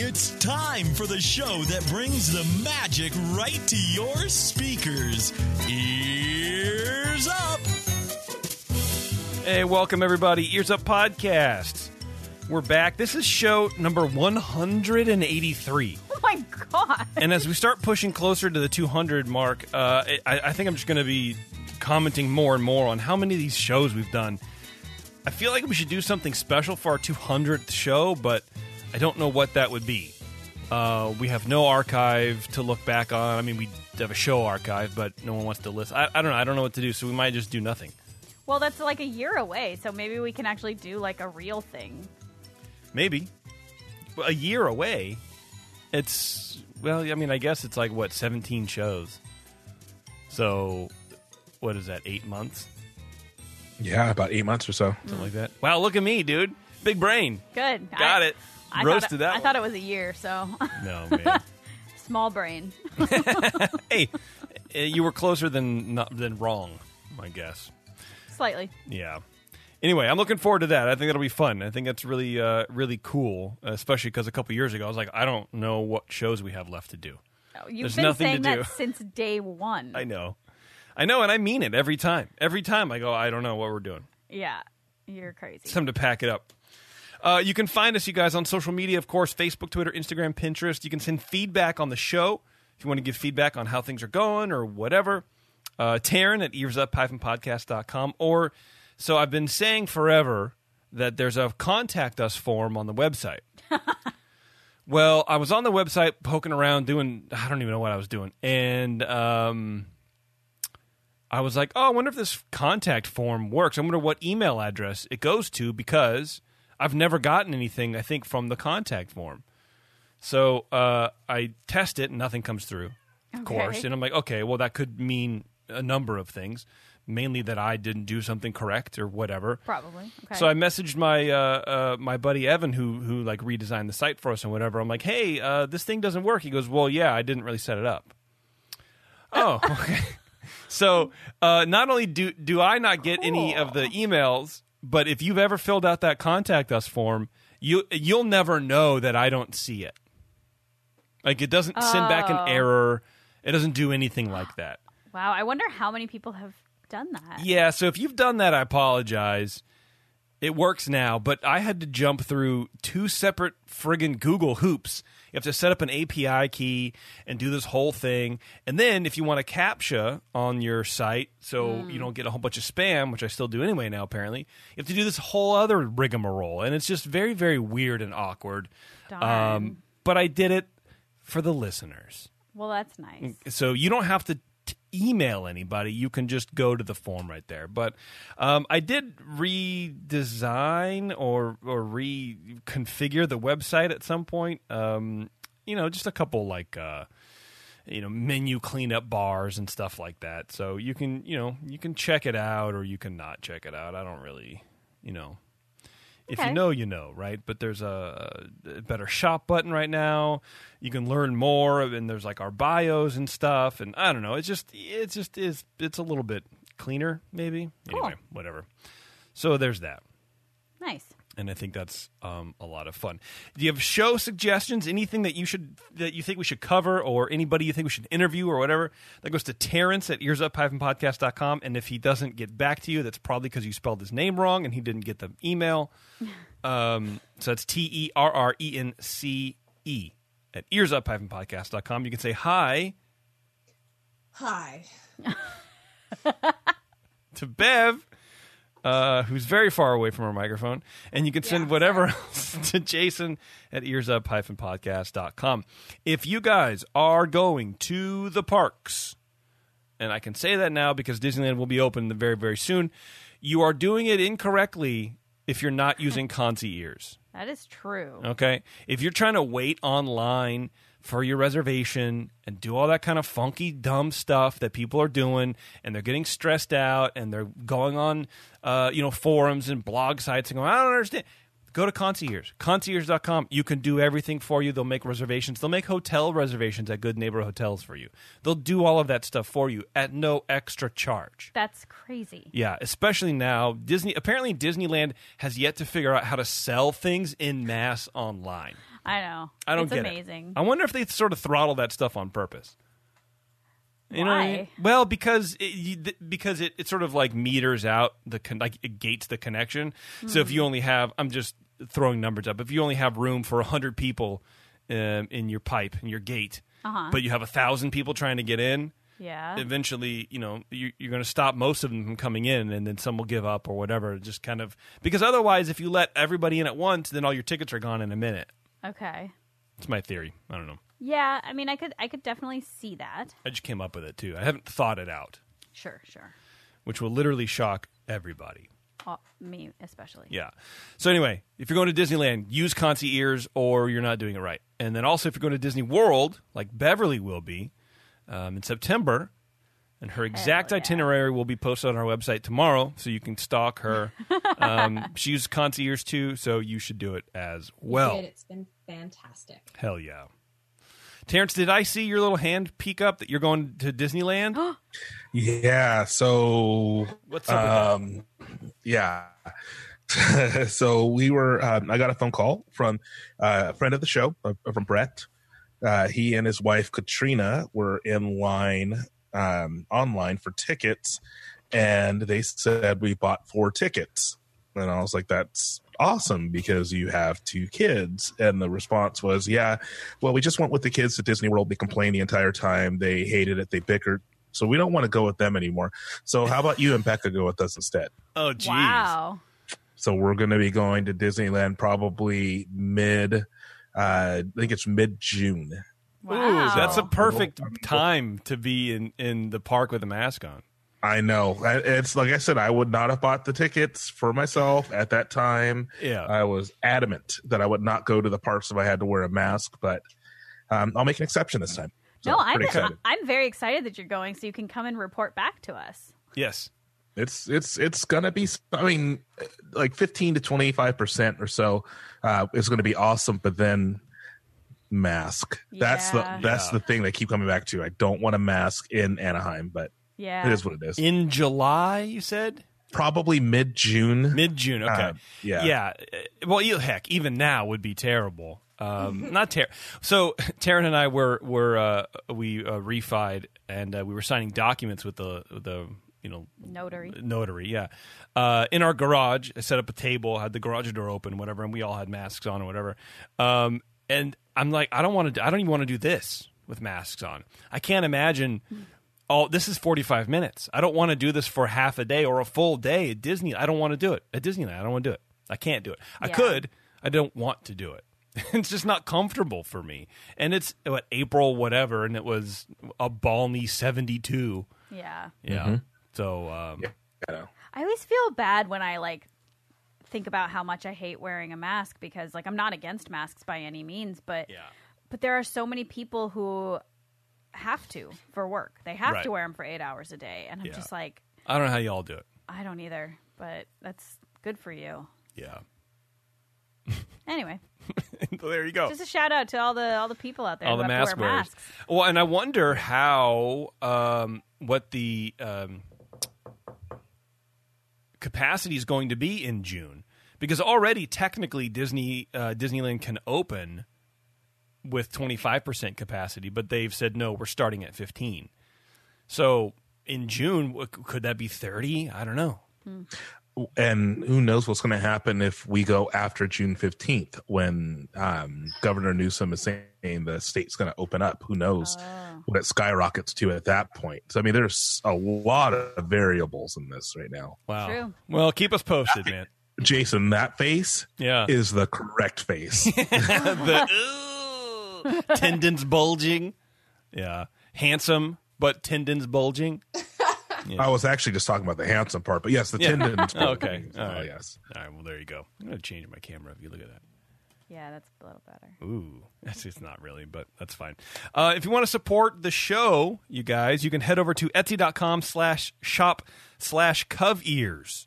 It's time for the show that brings the magic right to your speakers. Ears up! Hey, welcome everybody. Ears Up Podcast. We're back. This is show number 183. Oh my god! And as we start pushing closer to the 200 mark, uh, I, I think I'm just going to be commenting more and more on how many of these shows we've done. I feel like we should do something special for our 200th show, but I don't know what that would be. Uh, we have no archive to look back on. I mean, we have a show archive, but no one wants to listen. I, I don't know. I don't know what to do, so we might just do nothing. Well, that's like a year away, so maybe we can actually do like a real thing. Maybe. But a year away. It's, well, I mean, I guess it's like, what, 17 shows? So, what is that, eight months? Yeah, about eight months or so. Something like that. Wow, look at me, dude. Big brain. Good. Got I, it. I Roasted thought it, that I one. thought it was a year, so No, man. small brain. hey, eh, you were closer than not, than wrong, I guess. Slightly. Yeah. Anyway, I'm looking forward to that. I think that'll be fun. I think that's really, uh, really cool, especially because a couple years ago I was like, I don't know what shows we have left to do. Oh, You've There's been nothing saying to do. that since day one. I know, I know, and I mean it every time. Every time I go, I don't know what we're doing. Yeah, you're crazy. It's time to pack it up. Uh, you can find us, you guys, on social media, of course Facebook, Twitter, Instagram, Pinterest. You can send feedback on the show if you want to give feedback on how things are going or whatever. Uh, Taryn at earsup-podcast.com. Or, so I've been saying forever that there's a contact us form on the website. well, I was on the website poking around doing, I don't even know what I was doing. And, um, I was like, oh, I wonder if this contact form works. I wonder what email address it goes to because I've never gotten anything, I think, from the contact form. So uh, I test it and nothing comes through, of course. And I'm like, okay, well, that could mean a number of things, mainly that I didn't do something correct or whatever. Probably. Okay. So I messaged my uh, uh, my buddy Evan, who who like redesigned the site for us and whatever. I'm like, hey, uh, this thing doesn't work. He goes, well, yeah, I didn't really set it up. Oh, okay. so uh, not only do do I not get any of the emails, but if you've ever filled out that contact us form, you you'll never know that I don't see it. Like it doesn't send back Oh. an error. It doesn't do anything like that. wow, I wonder how many people have done that. Yeah, so if you've done that, I apologize. It works now, but I had to jump through two separate friggin' Google hoops. Have to set up an API key and do this whole thing. And then if you want a CAPTCHA on your site so you don't get a whole bunch of spam, which I still do anyway now apparently, you have to do this whole other rigmarole. And it's just very, very weird and awkward. Um, but I did it for the listeners. Well, that's nice. So you don't have to email anybody. You can just go to the form right there. But um, I did redesign or or reconfigure the website at some point. Um, you know, just a couple like uh, you know menu cleanup bars and stuff like that. So you can you know you can check it out or you can not check it out. I don't really you know if you know, you know, right? But there's a, a better shop button right now. You can learn more, and there's like our bios and stuff. And I don't know. It's just, it's just is, it's a little bit cleaner, maybe. Anyway, whatever. So there's that, Nice. And I think that's um, a lot of fun. Do you have show suggestions? Anything that you should that you think we should cover, or anybody you think we should interview, or whatever? That goes to Terrence at earsup-podcast.com. And if he doesn't get back to you, that's probably because you spelled his name wrong and he didn't get the email. Um, so that's T E R R E N C E at earsup-podcast.com. You can say hi Hi. to Bev, uh, who's very far away from our microphone, and you can send Yeah, whatever else to Jason at earsup-podcast.com. If you guys are going to the parks, and I can say that now because Disneyland will be open very, very soon, you are doing it incorrectly if you're not using Consi ears. That is true. Okay. If you're trying to wait online for your reservation and do all that kind of funky, dumb stuff that people are doing, and they're getting stressed out and they're going on, uh, you know, forums and blog sites and going, I don't understand. Go to Concierge, concierge.com. You can do everything for you. They'll make reservations. They'll make hotel reservations at good neighbor hotels for you. They'll do all of that stuff for you at no extra charge. That's crazy. Yeah, especially now. Disney apparently Disneyland has yet to figure out how to sell things in mass online. I know. I don't think it's get amazing. it. I wonder if they sort of throttle that stuff on purpose. You know what I mean? Why? Well, because it, you, th- because it, it sort of like meters out the con- like it gates the connection. So Hmm. if you only have, I'm just throwing numbers up. If you only have room for hundred people um, in your pipe in your gate, Uh-huh. but you have a thousand people trying to get in, yeah. eventually, you know, you, you're going to stop most of them from coming in, and then some will give up or whatever. Just kind of because otherwise, if you let everybody in at once, then all your tickets are gone in a minute. Okay. It's my theory. I don't know. Yeah, I mean, I could, I could definitely see that. I just came up with it too. I haven't thought it out, Sure, sure. which will literally shock everybody. Me especially. Yeah. So anyway, if you're going to Disneyland, use Conci ears, or you're not doing it right. And then also, if you're going to Disney World, like Beverly will be um, in September, and her exact yeah. itinerary will be posted on our website tomorrow, so you can stalk her. um, she uses Conci ears too, so you should do it as well. Did. It's been fantastic. Hell yeah. Terrence, did I see your little hand peek up that you're going to Disneyland? Yeah. So, What's up um, yeah. so we were. Um, I got a phone call from uh, a friend of the show, uh, from Brett. Uh, he and his wife Katrina were in line um, online for tickets, and they said we bought four tickets, and I was like, "That's awesome because you have two kids." And the response was, "Yeah, well, we just went with the kids to Disney World. They complained the entire time. They hated it. They bickered." So we don't want to go with them anymore. So how about you and Becca go with us instead? Oh, geez. Wow. So we're going to be going to Disneyland probably mid, uh, I think it's mid June. Wow. Ooh, that's a perfect time to be in, in the park with a mask on. I know. It's like I said, I would not have bought the tickets for myself at that time. Yeah. I was adamant that I would not go to the parks if I had to wear a mask, but um, I'll make an exception this time. So, no, I'm, excited. I'm very excited that you're going so you can come and report back to us. yes. It's it's it's gonna be. I mean, like fifteen to twenty five percent or so uh, is going to be awesome. But then mask. That's the that's Yeah. the thing they keep coming back to. I don't want a mask in Anaheim, but Yeah. it is what it is. In July, you said? Probably mid June. Mid June. Okay. Uh, yeah. Yeah. Uh, Well, you, heck, even now would be terrible. Um, not ter- So Taryn and I were were uh, we uh, refied and uh, we were signing documents with the the you know Notary. notary. Yeah. Uh, in our garage, I set up a table, had the garage door open, whatever, and we all had masks on or whatever. Um, and I'm like, I don't want to. I don't even want to do this with masks on. I can't imagine. Oh, this is 45 minutes. I don't want to do this for half a day or a full day at Disney. I don't want to do it at Disneyland. I don't want to do it. I can't do it. I Yeah. could. I don't want to do it. it's just not comfortable for me. And it's what April whatever, and it was a balmy 72. Yeah. Yeah. So um, I know. I always feel bad when I like think about how much I hate wearing a mask because like I'm not against masks by any means, but yeah. but there are so many people who have to for work. They have Right. to wear them for 8 hours a day and I'm Yeah. just like I don't know how y'all do it. I don't either, but that's good for you. Yeah. Anyway, there you go. just a shout out to all the all the people out there All who the mask wear wearers. masks. Well, and I wonder how um, what the um, capacity is going to be in June, because already technically Disney uh, Disneyland can open with twenty five percent capacity, but they've said no, we're starting at fifteen. So in June, could that be thirty? I don't know. And who knows what's going to happen if we go after June 15th when um, Governor Newsom is saying the state's going to open up. Who knows Oh. what it skyrockets to at that point? So, I mean, there's a lot of variables in this right now. Wow. True. Well, keep us posted, man. Jason, that face Yeah. is the correct face. the ooh, tendons bulging. Yeah. Handsome, but tendons bulging. I was actually just talking about the handsome part, but yes, the Yeah. tendons. Okay. Oh, All right. yes. All right. Well, there you go. I'm going to change my camera if you look at that. Yeah, that's a little better. Ooh, that's it's not really, but that's fine. Uh, if you want to support the show, you guys, you can head over to etsy.com slash shop slash cov ears.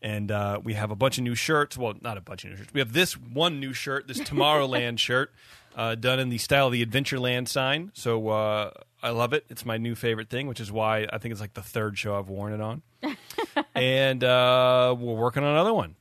And uh, we have a bunch of new shirts. Well, not a bunch of new shirts. We have this one new shirt, this Tomorrowland shirt, uh, done in the style of the Adventureland sign. So uh, I love it. It's my new favorite thing, which is why I think it's like the third show I've worn it on. and uh, we're working on another one.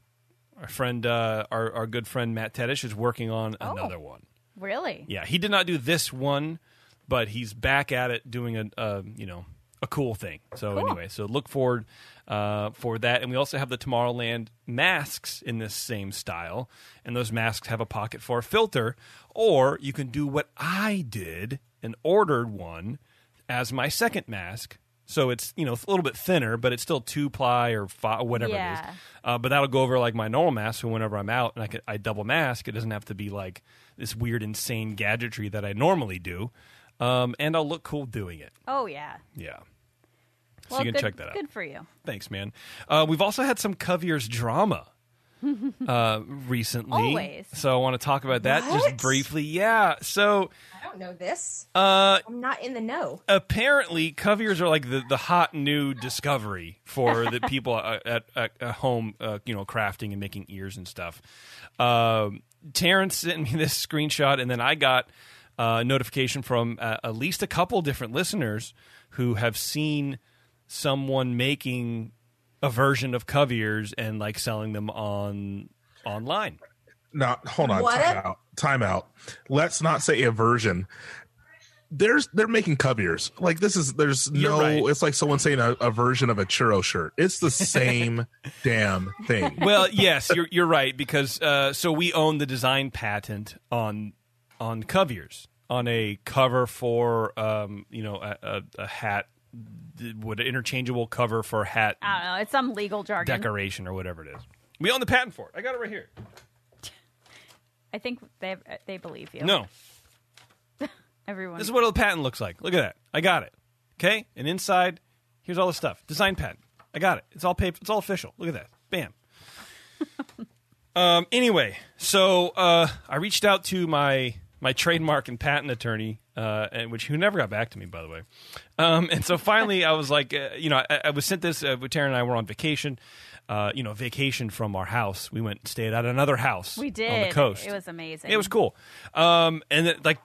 Our friend, uh, our, our good friend Matt Tedish is working on Oh. another one. Really? Yeah, he did not do this one, but he's back at it doing a, a you know a cool thing. So Cool. anyway, so look forward uh, for that, and we also have the Tomorrowland masks in this same style, and those masks have a pocket for a filter, or you can do what I did and ordered one as my second mask. So it's you know a little bit thinner, but it's still two ply or five, whatever it Yeah. is. Uh, but that'll go over like my normal mask. So whenever I'm out and I, I double mask, it doesn't have to be like this weird, insane gadgetry that I normally do. Um, and I'll look cool doing it. Oh yeah. Yeah. Well, so you can good, check that out. Good for you. Thanks, man. Uh, we've also had some Covier's drama uh, recently. Always. So I want to talk about that just briefly. Yeah. So I don't know this. uh, I'm not in the know. apparently Covier's are like the, the hot new discovery for the people at, at, at home, uh, you know, crafting and making ears and stuff. Um, Terrence sent me this screenshot, and then I got uh, a notification from uh, at least a couple different listeners who have seen someone making a version of Covier's and like selling them on online. Now, hold on. What? Time out. Time out. Let's not say a version. There's they're making coviers. Like this is there's You're no. right. It's like someone saying a, a version of a churro shirt. It's the same damn thing. well, yes, you're you're right because uh, so we own the design patent on on Covier's on a cover for um, you know a, a, a hat, what interchangeable cover for hat I don't know. It's some legal jargon. decoration or whatever it is. We own the patent for it. I got it right here. I think they they believe you. No, everyone. this is what a patent looks like. Look at that. I got it. Okay, and inside, here's all the stuff. Design patent. I got it. It's all paper. It's all official. Look at that. Bam. um. Anyway, so uh, I reached out to my my trademark and patent attorney, uh, and which who never got back to me, by the way. Um, and so finally, I was like, uh, you know, I, I was sent this. Uh, Taryn and I were on vacation. Uh, you know, vacation from our house. We went and stayed at another house. we did. on the coast. It was amazing. It was cool. Um, and then, like,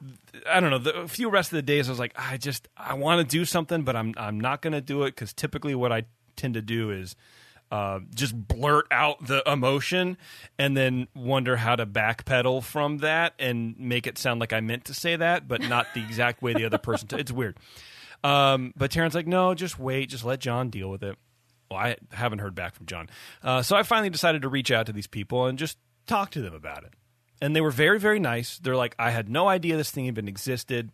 I don't know, the a few rest of the days, I was like, I just, I want to do something, but I'm, I'm not going to do it because typically what I tend to do is uh, just blurt out the emotion and then wonder how to backpedal from that and make it sound like I meant to say that, but not the exact way the other person. T- it's weird. Um, but Terrence's like, no, just wait, just let John deal with it. Well, I haven't heard back from John. Uh, so I finally decided to reach out to these people and just talk to them about it. And they were very, very nice. They're like, I had no idea this thing even existed.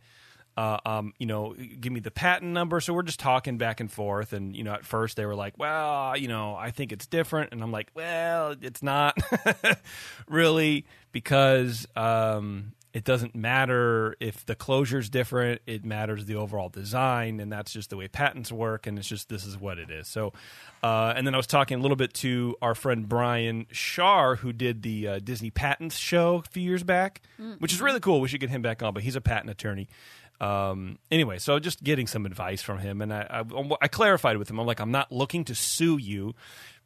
Uh, um, you know, give me the patent number. So we're just talking back and forth. And, you know, at first they were like, well, you know, I think it's different. And I'm like, well, it's not really because um, it doesn't matter if the closure's different. It matters the overall design. And that's just the way patents work. And it's just, this is what it is. So, uh, and then I was talking a little bit to our friend Brian Shar, who did the uh, Disney Patents show a few years back, which is really cool. We should get him back on, but he's a patent attorney. Um, anyway, so just getting some advice from him, and I, I, I clarified with him. I'm like, I'm not looking to sue you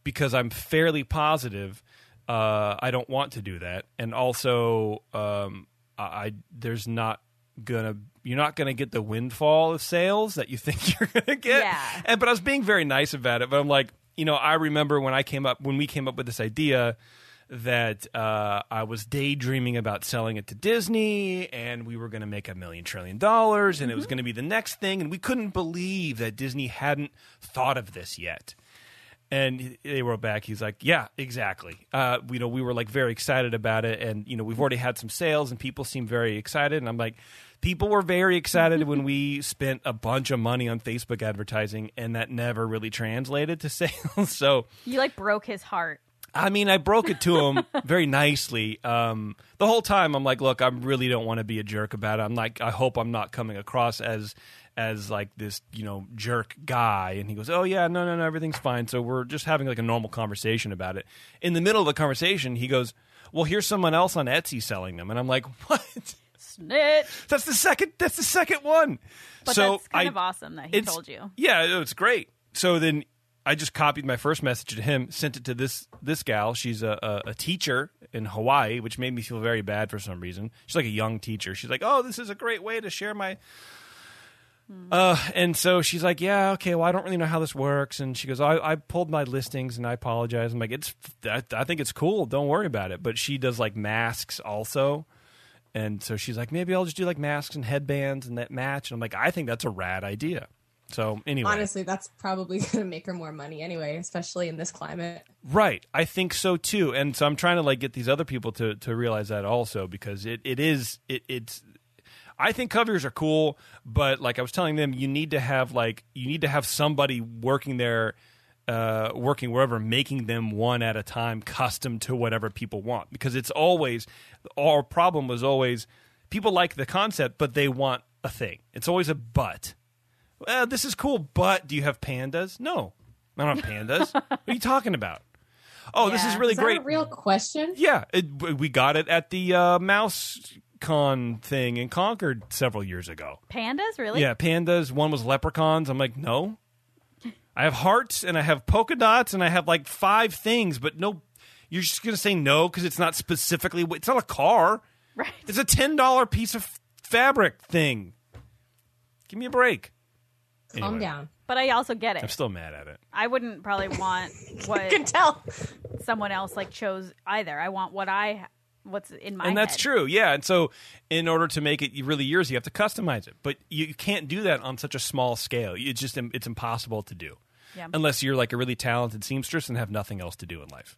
because I'm fairly positive uh, I don't want to do that, and also um, I, I there's not gonna you're not gonna get the windfall of sales that you think you're gonna get. Yeah. And but I was being very nice about it. But I'm like, you know, I remember when I came up when we came up with this idea that uh, I was daydreaming about selling it to Disney, and we were going to make a million trillion dollars, and it was going to be the next thing, and we couldn't believe that Disney hadn't thought of this yet. And they wrote back. He's like, "Yeah, exactly. Uh, you know, we were like very excited about it, and you know, we've already had some sales, and people seem very excited." And I'm like, "People were very excited when we spent a bunch of money on Facebook advertising, and that never really translated to sales." so You like broke his heart. I mean, I broke it to him very nicely. Um, the whole time, I'm like, look, I really don't want to be a jerk about it. I'm like, I hope I'm not coming across as as like this, you know, jerk guy. And he goes, oh yeah, no, no, no, everything's fine. So we're just having like a normal conversation about it. In the middle of the conversation, he goes, well, here's someone else on Etsy selling them, and I'm like, what? Snitch. That's the second. That's the second one. But so that's kind I- of awesome that he told you. Yeah, it's great. So then I just copied my first message to him, sent it to this this gal. She's a, a, a teacher in Hawaii, which made me feel very bad for some reason. She's like a young teacher. She's like, "Oh, this is a great way to share my." Uh, and so she's like, "Yeah, okay. Well, I don't really know how this works." And she goes, "I, I pulled my listings, and I apologize." I'm like, "It's, I, I think it's cool. Don't worry about it." But she does like masks also, and so she's like, "Maybe I'll just do like masks and headbands and that match." And I'm like, "I think that's a rad idea." So anyway, Honestly, that's probably going to make her more money anyway, especially in this climate. Right. I think so too. And so I'm trying to like get these other people to to realize that also because it, it is it it's I think covers are cool, but like I was telling them, you need to have like you need to have somebody working there uh, working wherever, making them one at a time, custom to whatever people want. Because it's always our problem was always people like the concept, but they want a thing. It's always a but. Well, this is cool, but do you have pandas? No, I don't have pandas. what are you talking about? Oh, this is really Is that great. a real question? Yeah, it, we got it at the uh, Mouse Con thing in Concord several years ago. Pandas, really? Yeah, pandas. One was leprechauns. I'm like, no. I have hearts and I have polka dots and I have like five things, but no. You're just gonna say no because it's not specifically. It's not a car. Right. It's a ten dollar piece of fabric thing. Give me a break. Calm Anyway, down. But I also get it. I'm still mad at it. I wouldn't probably want what you Can tell. someone else like chose either. I want what I what's in my and that's head. true yeah and so in order to make it really yours you have to customize it but you can't do that on such a small scale it's just it's impossible to do Yeah. unless you're like a really talented seamstress and have nothing else to do in life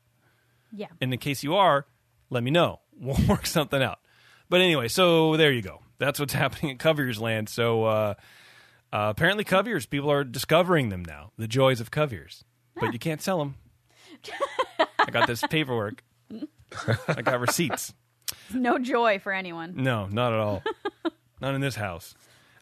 Yeah. and in case you are let me know we'll work something out but anyway so there you go that's what's happening in covier's land so uh, uh, apparently covier's people are discovering them now the joys of covier's but you can't sell them i got this paperwork i got receipts No joy for anyone. no, not at all. not in this house.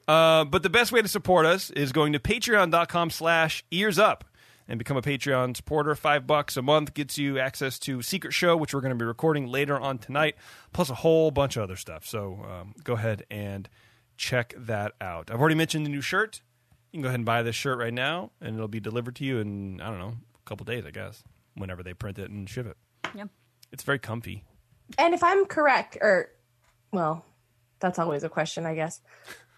Uh, but the best way to support us is going to patreon.com slash ears up and become a Patreon supporter. Five bucks a month gets you access to Secret Show, which we're going to be recording later on tonight, plus a whole bunch of other stuff. So um, go ahead and check that out. I've already mentioned the new shirt. You can go ahead and buy this shirt right now, and it'll be delivered to you in, I don't know, a couple days, I guess, whenever they print it and ship it. Yeah. It's very comfy. And if I'm correct, or, well, that's always a question, I guess.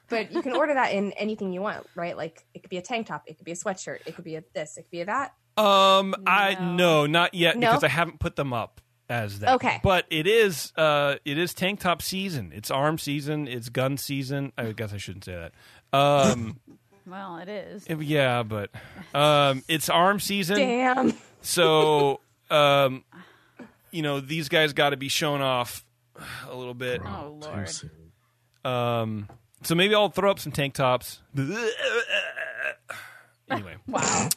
But you can order that in anything you want, right? Like it could be a tank top, it could be a sweatshirt, it could be a this, it could be a that. Um, I No. no, not yet No? because I haven't put them up as that. Okay. but it is uh, it is tank top season. It's arm season. It's gun season. I guess I shouldn't say that. Um, Well, it is. yeah, but um, it's arm season. Damn. So, um, you know, these guys got to be shown off a little bit. Oh Lord. Um, so maybe I'll throw up some tank tops. anyway, Wow.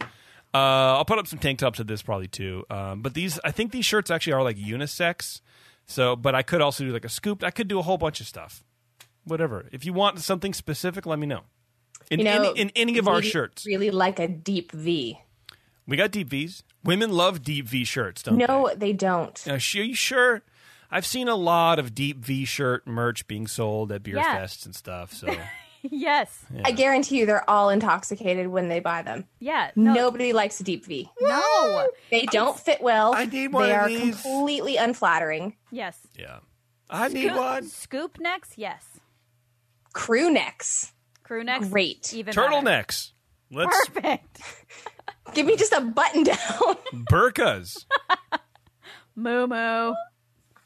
Uh, I'll put up some tank tops of this probably too. Um, but these, I think these shirts actually are like unisex. So, but I could also do like a scooped. I could do a whole bunch of stuff. Whatever. If you want something specific, let me know. In, You know, any, in any of our shirts, Really like a deep V. we got deep V's. Women love deep V shirts, don't No, they? they don't. Now, are you sure? I've seen a lot of deep V shirt merch being sold at beer Yeah. fests and stuff. So, yes. I guarantee you they're all intoxicated when they buy them. Yeah. No. Nobody likes a deep V. No. They don't fit well. I need one They of are these. completely unflattering. Yes. yeah, I need Scoop- one. Scoop necks. Yes. Crew necks. Crew necks. Great. Even better. Turtlenecks. Let's Perfect. Give me just a button down. burkas. Moo moo.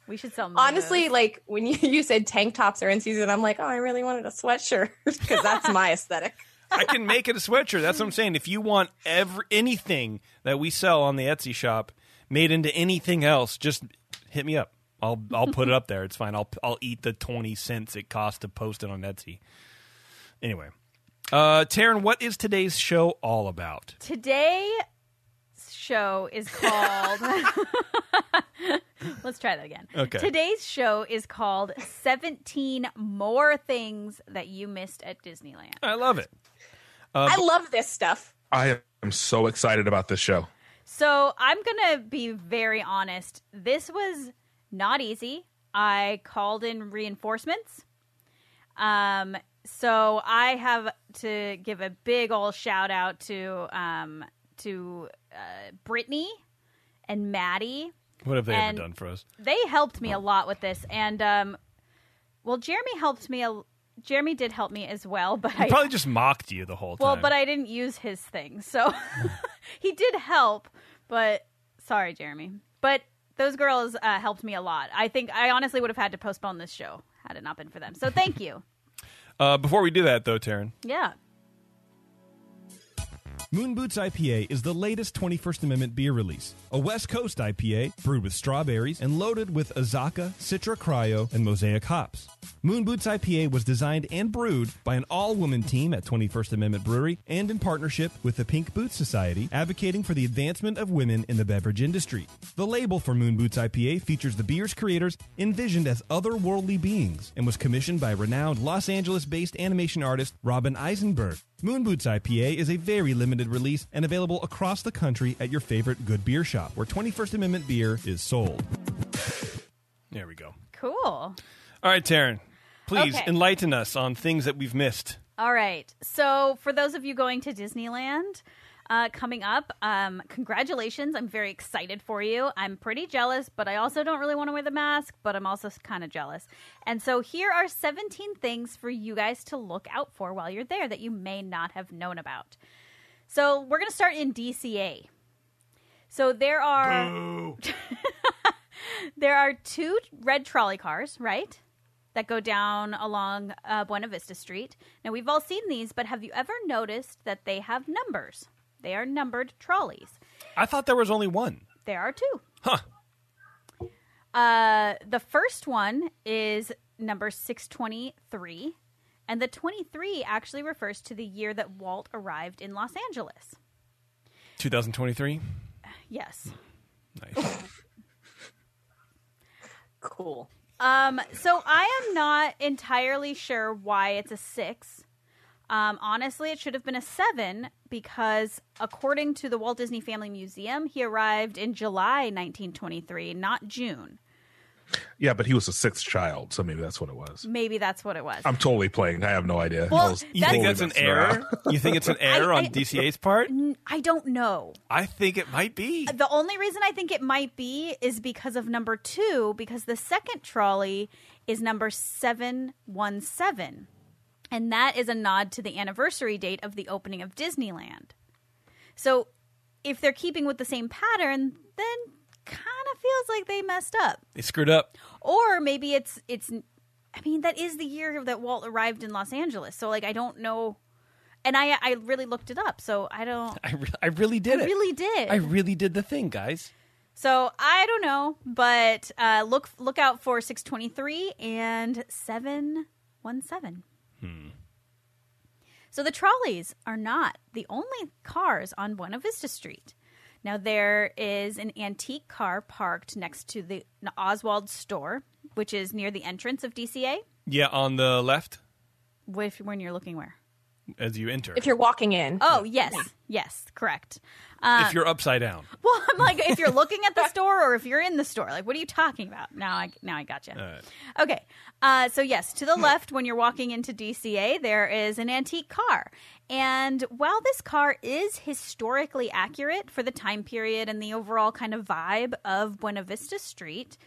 We should sell. moo-moos. Honestly, like when you, you said tank tops are in season, I'm like, oh, I really wanted a sweatshirt because that's my aesthetic. I can make it a sweatshirt. That's what I'm saying. If you want every anything that we sell on the Etsy shop made into anything else, just hit me up. I'll I'll put it up there. It's fine. I'll I'll eat the twenty cents it costs to post it on Etsy. Anyway, uh, Taryn, what is today's show all about? Today's show is called. Let's try that again. Okay. Today's show is called 17 More Things That You Missed at Disneyland. I love it. I love this stuff. I am so excited about this show. So I'm going to be very honest. This was not easy. I called in reinforcements. Um, so I have to give a big old shout out to um, to uh, Brittany and Maddie. What have they And- ever done for us? They helped me a lot with this, and um, well, Jeremy helped me. A, Jeremy did help me as well, but He I probably just mocked you the whole time. well, but I didn't use his thing, so he did help. But sorry, Jeremy. But those girls uh, helped me a lot. I think I honestly would have had to postpone this show had it not been for them. So thank you. uh, before we do that, though, Taryn, Yeah. Moon Boots IPA is the latest 21st Amendment beer release. A West Coast IPA brewed with strawberries and loaded with Azacca, Citra Cryo, and Mosaic hops. Moon Boots IPA was designed and brewed by an all woman team at 21st Amendment Brewery and in partnership with the Pink Boots Society, advocating for the advancement of women in the beverage industry. The label for Moon Boots IPA features the beer's creators envisioned as otherworldly beings and was commissioned by renowned Los Angeles based animation artist Robin Eisenberg. Moon Boots IPA is a very limited release and available across the country at your favorite good beer shop where 21st Amendment beer is sold. there we go. Cool. All right, Taryn, please Okay. enlighten us on things that we've missed. All right. So, for those of you going to Disneyland uh, coming up, um, congratulations. I'm very excited for you. I'm pretty jealous, but I also don't really want to wear the mask, but I'm also kind of jealous. And so, here are 17 things for you guys to look out for while you're there that you may not have known about. So, we're going to start in DCA. So, there are. there are two red trolley cars, right? that go down along uh, Buena Vista Street. Now, we've all seen these, but have you ever noticed that they have numbers? They are numbered trolleys. I thought there was only one. There are two. Huh. Uh, the first one is number 623, and the 23 actually refers to the year that Walt arrived in Los Angeles. 2023. Yes. Nice. Cool. Um, so I am not entirely sure why it's a six. Um, honestly, it should have been a seven because, according to the Walt Disney Family Museum, he arrived in July 1923, not June. Yeah, but he was a sixth child, so maybe that's what it was. Maybe that's what it was. I'm totally playing. I have no idea. Well, I was You think that's an error? You think it's an error I- on DCA's part? N- I don't know. I think it might be. The only reason I think it might be is because of number two, because the second trolley is number 717. And that is a nod to the anniversary date of the opening of Disneyland. So if they're keeping with the same pattern, then kind of feels like they messed up. They screwed up. Or maybe it's it's I mean that is the year that Walt arrived in Los Angeles. So like I don't know and I I really looked it up. So I don't I, re- I really did I it. really did. I really did the thing, guys. So I don't know, but uh, look look out for 623 and 717. Hmm. So the trolleys are not the only cars on Buena Vista Street. Now there is an antique car parked next to the Oswald store, which is near the entrance of DCA. Yeah, on the left. If, when you're looking where? As you enter. If you're walking in. Oh, yes. Yeah. Yes, correct. Uh, if you're upside down. Well, I'm like, if you're looking at the store or if you're in the store, like, what are you talking about? Now I now I got you. right. Okay, uh, so yes, to the left when you're walking into DCA, there is an antique car, and while this car is historically accurate for the time period and the overall kind of vibe of Buena Vista Street,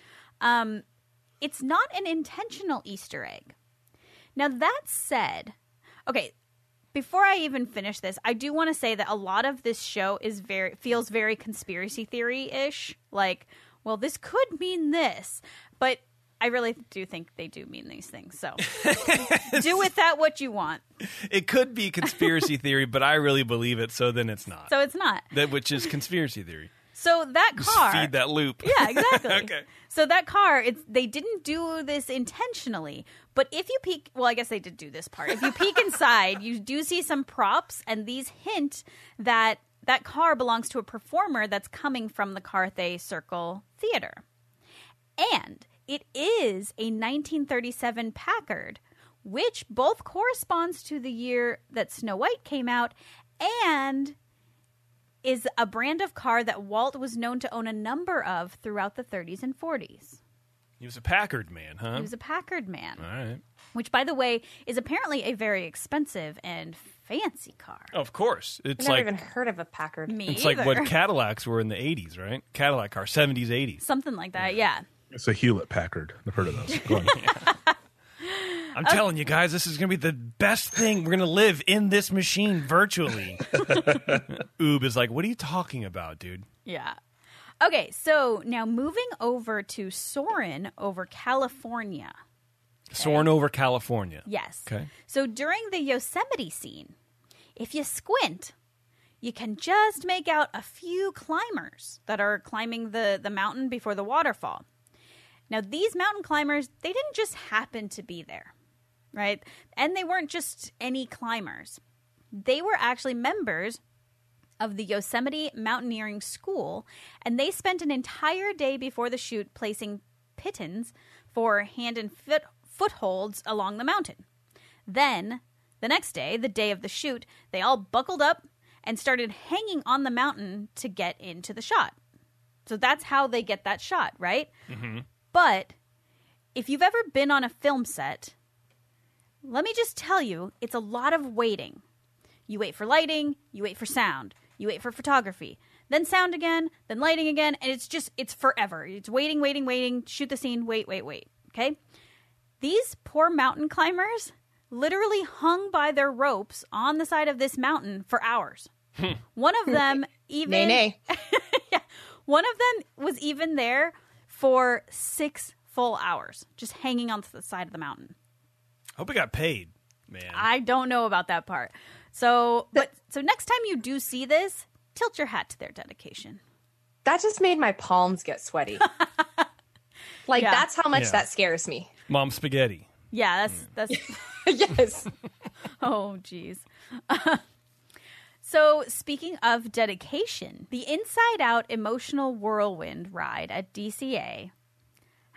um, it's not an intentional Easter egg. Now that said, okay, before I even finish this, I do want to say that a lot of this show is very feels very conspiracy theory ish. Like, well, this could mean this, but I really do think they do mean these things. So do with that what you want. It could be conspiracy theory, but I really believe it, so then it's not. So it's not. that which is conspiracy theory. So that Just car. feed that loop. Yeah, exactly. Okay. So that car, it's they didn't do this intentionally, but if you peek, well, I guess they did do this part. If you peek inside, you do see some props, and these hint that that car belongs to a performer that's coming from the Carthay Circle Theater, and it is a 1937 Packard, which both corresponds to the year that Snow White came out and is a brand of car that Walt was known to own a number of throughout the 30s and 40s. He was a Packard man, huh? He was a Packard man, All right. which, by the way, is apparently a very expensive and fancy car. Of course. I've It's never like even heard of a Packard. Me it's either. like what Cadillacs were in the 80s, right? Cadillac car, 70s, 80s. Something like that, yeah. It's a Hewlett Packard. I've heard of those. Go on. I'm uh, telling you guys, this is going to be the best thing. We're going to live in this machine virtually. Oob is like, what are you talking about, dude? Yeah. Okay, so now moving over to Soarin' over California. Soarin' over California. Yes. Okay. So during the Yosemite scene, if you squint, you can just make out a few climbers that are climbing the, the mountain before the waterfall. Now, these mountain climbers, they didn't just happen to be there, right? And they weren't just any climbers. They were actually members of the Yosemite Mountaineering School, and they spent an entire day before the shoot placing pitons for hand and foot footholds along the mountain. Then, the next day, the day of the shoot, they all buckled up and started hanging on the mountain to get into the shot. So that's how they get that shot, right? Mm-hmm. But if you've ever been on a film set, let me just tell you, it's a lot of waiting. You wait for lighting, you wait for sound, you wait for photography, then sound again, then lighting again, and it's just, it's forever. It's waiting, waiting, waiting, shoot the scene, wait, wait, wait. Okay? These poor mountain climbers literally hung by their ropes on the side of this mountain for hours. Hmm. One of them even Nay, nay. one of them was even there for six full hours, just hanging onto the side of the mountain. I hope he got paid, man. I don't know about that part. So, but so next time you do see this, tilt your hat to their dedication. That just made my palms get sweaty. like Yeah. that's how much Yeah. that scares me. Mom spaghetti. Yeah, that's mm. that's. yes. oh, jeez. so, speaking of dedication, the Inside Out Emotional Whirlwind ride at DCA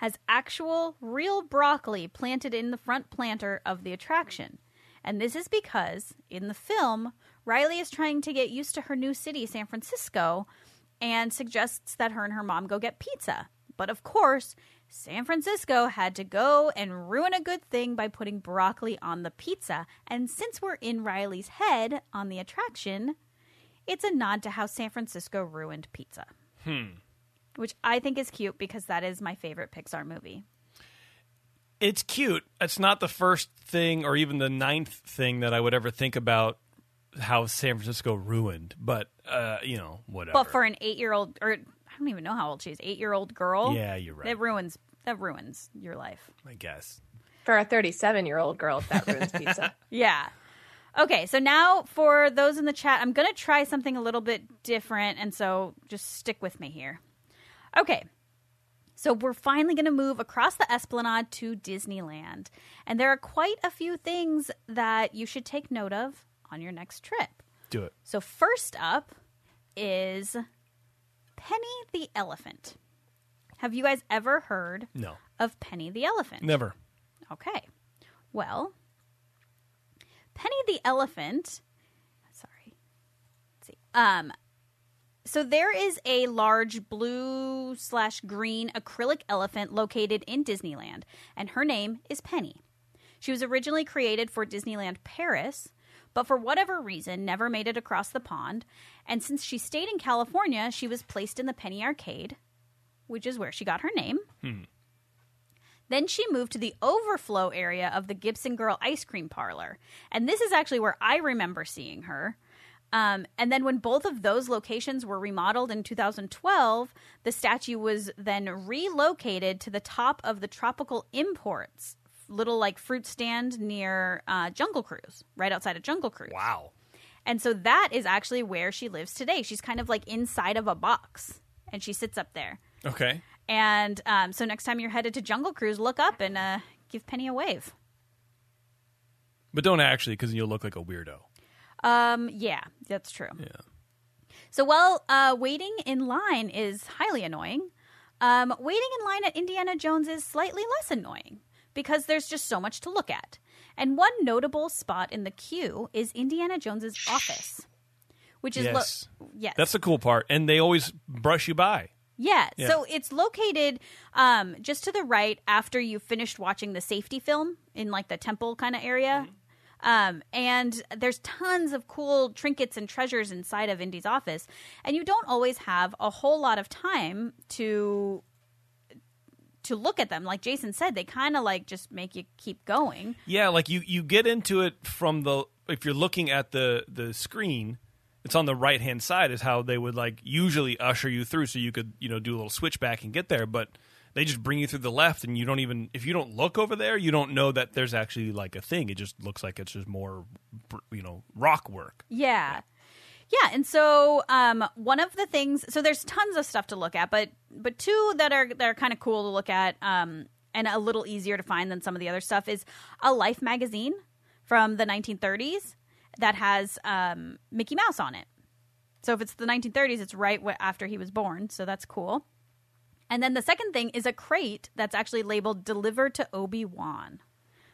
has actual real broccoli planted in the front planter of the attraction. And this is because in the film, Riley is trying to get used to her new city, San Francisco, and suggests that her and her mom go get pizza. But of course, San Francisco had to go and ruin a good thing by putting broccoli on the pizza. And since we're in Riley's head on the attraction, it's a nod to how San Francisco ruined pizza. Hmm. Which I think is cute because that is my favorite Pixar movie. It's cute. It's not the first thing or even the ninth thing that I would ever think about how San Francisco ruined, but uh, you know, whatever. But for an eight year old, or I don't even know how old she is, eight year old girl. Yeah, you're right. That ruins that ruins your life. I guess. For a 37 year old girl, that ruins pizza. Yeah. Okay, so now for those in the chat, I'm going to try something a little bit different, and so just stick with me here. Okay, so we're finally going to move across the Esplanade to Disneyland, and there are quite a few things that you should take note of on your next trip. Do it. So, first up is Penny the Elephant. Have you guys ever heard No. of Penny the Elephant? Never. Okay. Well, Penny the elephant. Sorry. Let's see. Um. So there is a large blue slash green acrylic elephant located in Disneyland, and her name is Penny. She was originally created for Disneyland Paris, but for whatever reason never made it across the pond. And since she stayed in California, she was placed in the Penny Arcade, which is where she got her name. Hmm. Then she moved to the overflow area of the Gibson Girl ice cream parlor. And this is actually where I remember seeing her. Um, and then when both of those locations were remodeled in 2012, the statue was then relocated to the top of the Tropical Imports little like fruit stand near uh, Jungle Cruise, right outside of Jungle Cruise. Wow. And so that is actually where she lives today. She's kind of like inside of a box, and she sits up there. Okay. And um, so next time you're headed to Jungle Cruise, look up and uh, give Penny a wave. But don't actually, because you'll look like a weirdo. Um, yeah, that's true. Yeah. So while uh, waiting in line is highly annoying, um, waiting in line at Indiana Jones is slightly less annoying because there's just so much to look at. And one notable spot in the queue is Indiana Jones's office, which is Yes. lo- yes, That's the cool part. And they always brush you by. Yeah, Yeah. so it's located um, just to the right after you finished watching the safety film in like the temple kind of area. Um, and there's tons of cool trinkets and treasures inside of Indy's office, and you don't always have a whole lot of time to to look at them. Like Jason said, they kind of like just make you keep going. Yeah, like you you get into it from the if you're looking at the the screen, it's on the right hand side is how they would like usually usher you through so you could, you know, do a little switchback and get there, but they just bring you through the left and you don't even if you don't look over there, you don't know that there's actually like a thing. It just looks like it's just more you know, rock work. Yeah. Yeah, and so um, one of the things, so there's tons of stuff to look at, but but two that are that are kind of cool to look at, um, and a little easier to find than some of the other stuff is a Life magazine from the 1930s that has um, Mickey Mouse on it. So if it's the 1930s, it's right after he was born, so that's cool. And then the second thing is a crate that's actually labeled "Delivered to Obi Wan,"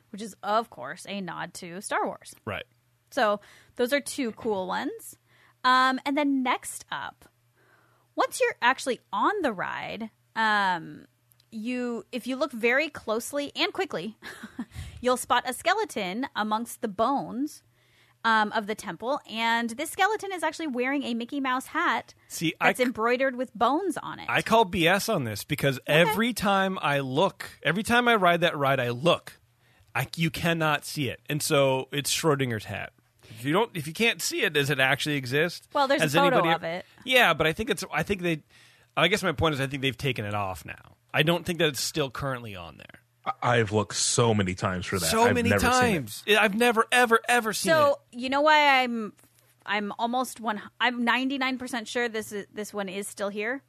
which is of course a nod to Star Wars. Right. So those are two cool ones. Um, and then next up, once you're actually on the ride, um, you if you look very closely and quickly, you'll spot a skeleton amongst the bones um, of the temple, and this skeleton is actually wearing a Mickey Mouse hat See, I that's embroidered with bones on it. I call BS on this because every time I look, every time I ride that ride, I look. I, you cannot see it, and so it's Schrodinger's hat. If you don't, if you can't see it, does it actually exist? Well, there's a Has photo anybody- of it. Yeah, but I think it's. I think they. I guess my point is, I think they've taken it off now. I don't think that it's still currently on there. I- I've looked so many times for that. So I've many never seen it. times, I've never, ever, ever seen it. So you know why I'm I'm almost one I'm 99% sure this is this one is still here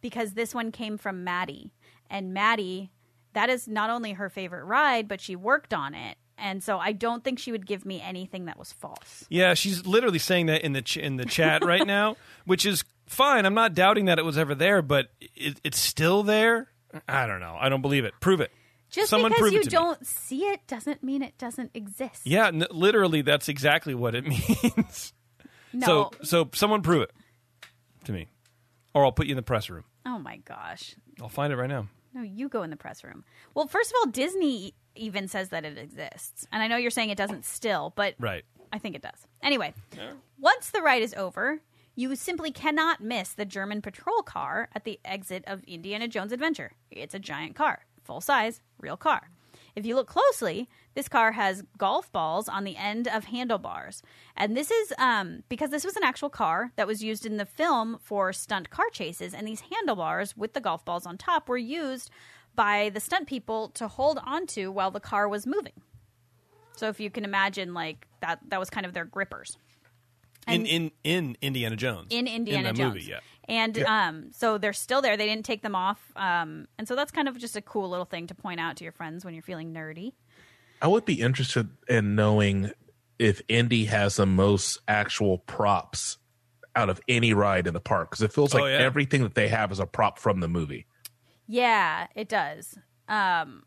because this one came from Maddie and Maddie that is not only her favorite ride but she worked on it and so I don't think she would give me anything that was false. Yeah, she's literally saying that in the ch- in the chat right now, which is fine. I'm not doubting that it was ever there, but it, it's still there. I don't know. I don't believe it. Prove it. Just Someone because you don't see it doesn't mean it doesn't exist. Yeah, n- literally, that's exactly what it means. No. So, so someone prove it to me, or I'll put you in the press room. oh my gosh. I'll find it right now. No, you go in the press room. Well, first of all, Disney even says that it exists. And I know you're saying it doesn't still, but Right. I think it does. Anyway, once the ride is over, you simply cannot miss the German patrol car at the exit of Indiana Jones Adventure. It's a giant car, full size, real car. If you look closely, this car has golf balls on the end of handlebars. And this is um, because this was an actual car that was used in the film for stunt car chases. And these handlebars with the golf balls on top were used by the stunt people to hold onto while the car was moving. So if you can imagine, like that, that was kind of their grippers In in in Indiana Jones. in Indiana in Jones. movie. Yeah. And um, so they're still there. They didn't take them off. Um, and so that's kind of just a cool little thing to point out to your friends when you're feeling nerdy. I would be interested in knowing if Indy has the most actual props out of any ride in the park because it feels like Oh, yeah. everything that they have is a prop from the movie. Yeah, it does. Um,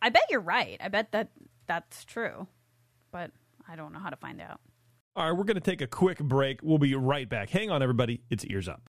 I bet you're right. I bet that that's true, but I don't know how to find out. All right, we're going to take a quick break. We'll be right back. Hang on, everybody. It's Ears Up.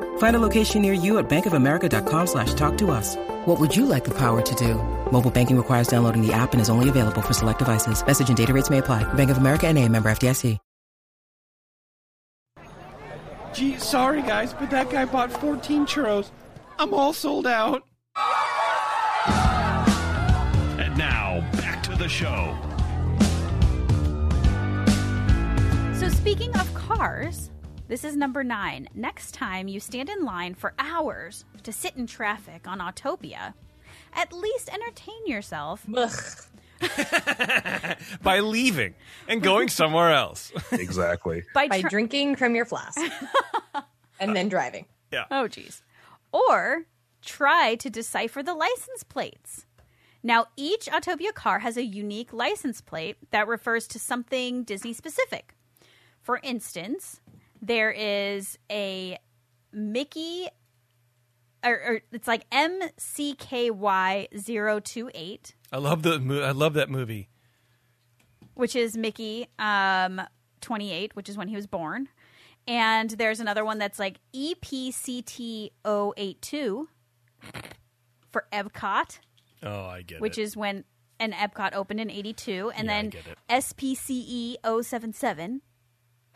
Find a location near you at bankofamerica.com slash talk to us. What would you like the power to do? Mobile banking requires downloading the app and is only available for select devices. Message and data rates may apply. Bank of America and a member FDIC. Gee, sorry guys, but that guy bought 14 churros. I'm all sold out. And now, back to the show. So, speaking of cars, this is number nine. Next time you stand in line for hours to sit in traffic on Autopia, at least entertain yourself By leaving and going somewhere else. Exactly. by, by drinking from your flask and then driving. Yeah. Oh, geez. Or try to decipher the license plates. Now, each Autopia car has a unique license plate that refers to something Disney specific. For instance, there is a Mickey, or, or it's like MCKY028, I love the mo- I love that movie. which is Mickey um, 28, which is when he was born. And there's another one that's like E EPCT082 for Epcot, Oh, I get it. which is when an Epcot opened in 82. And Yeah, then. SPCE 077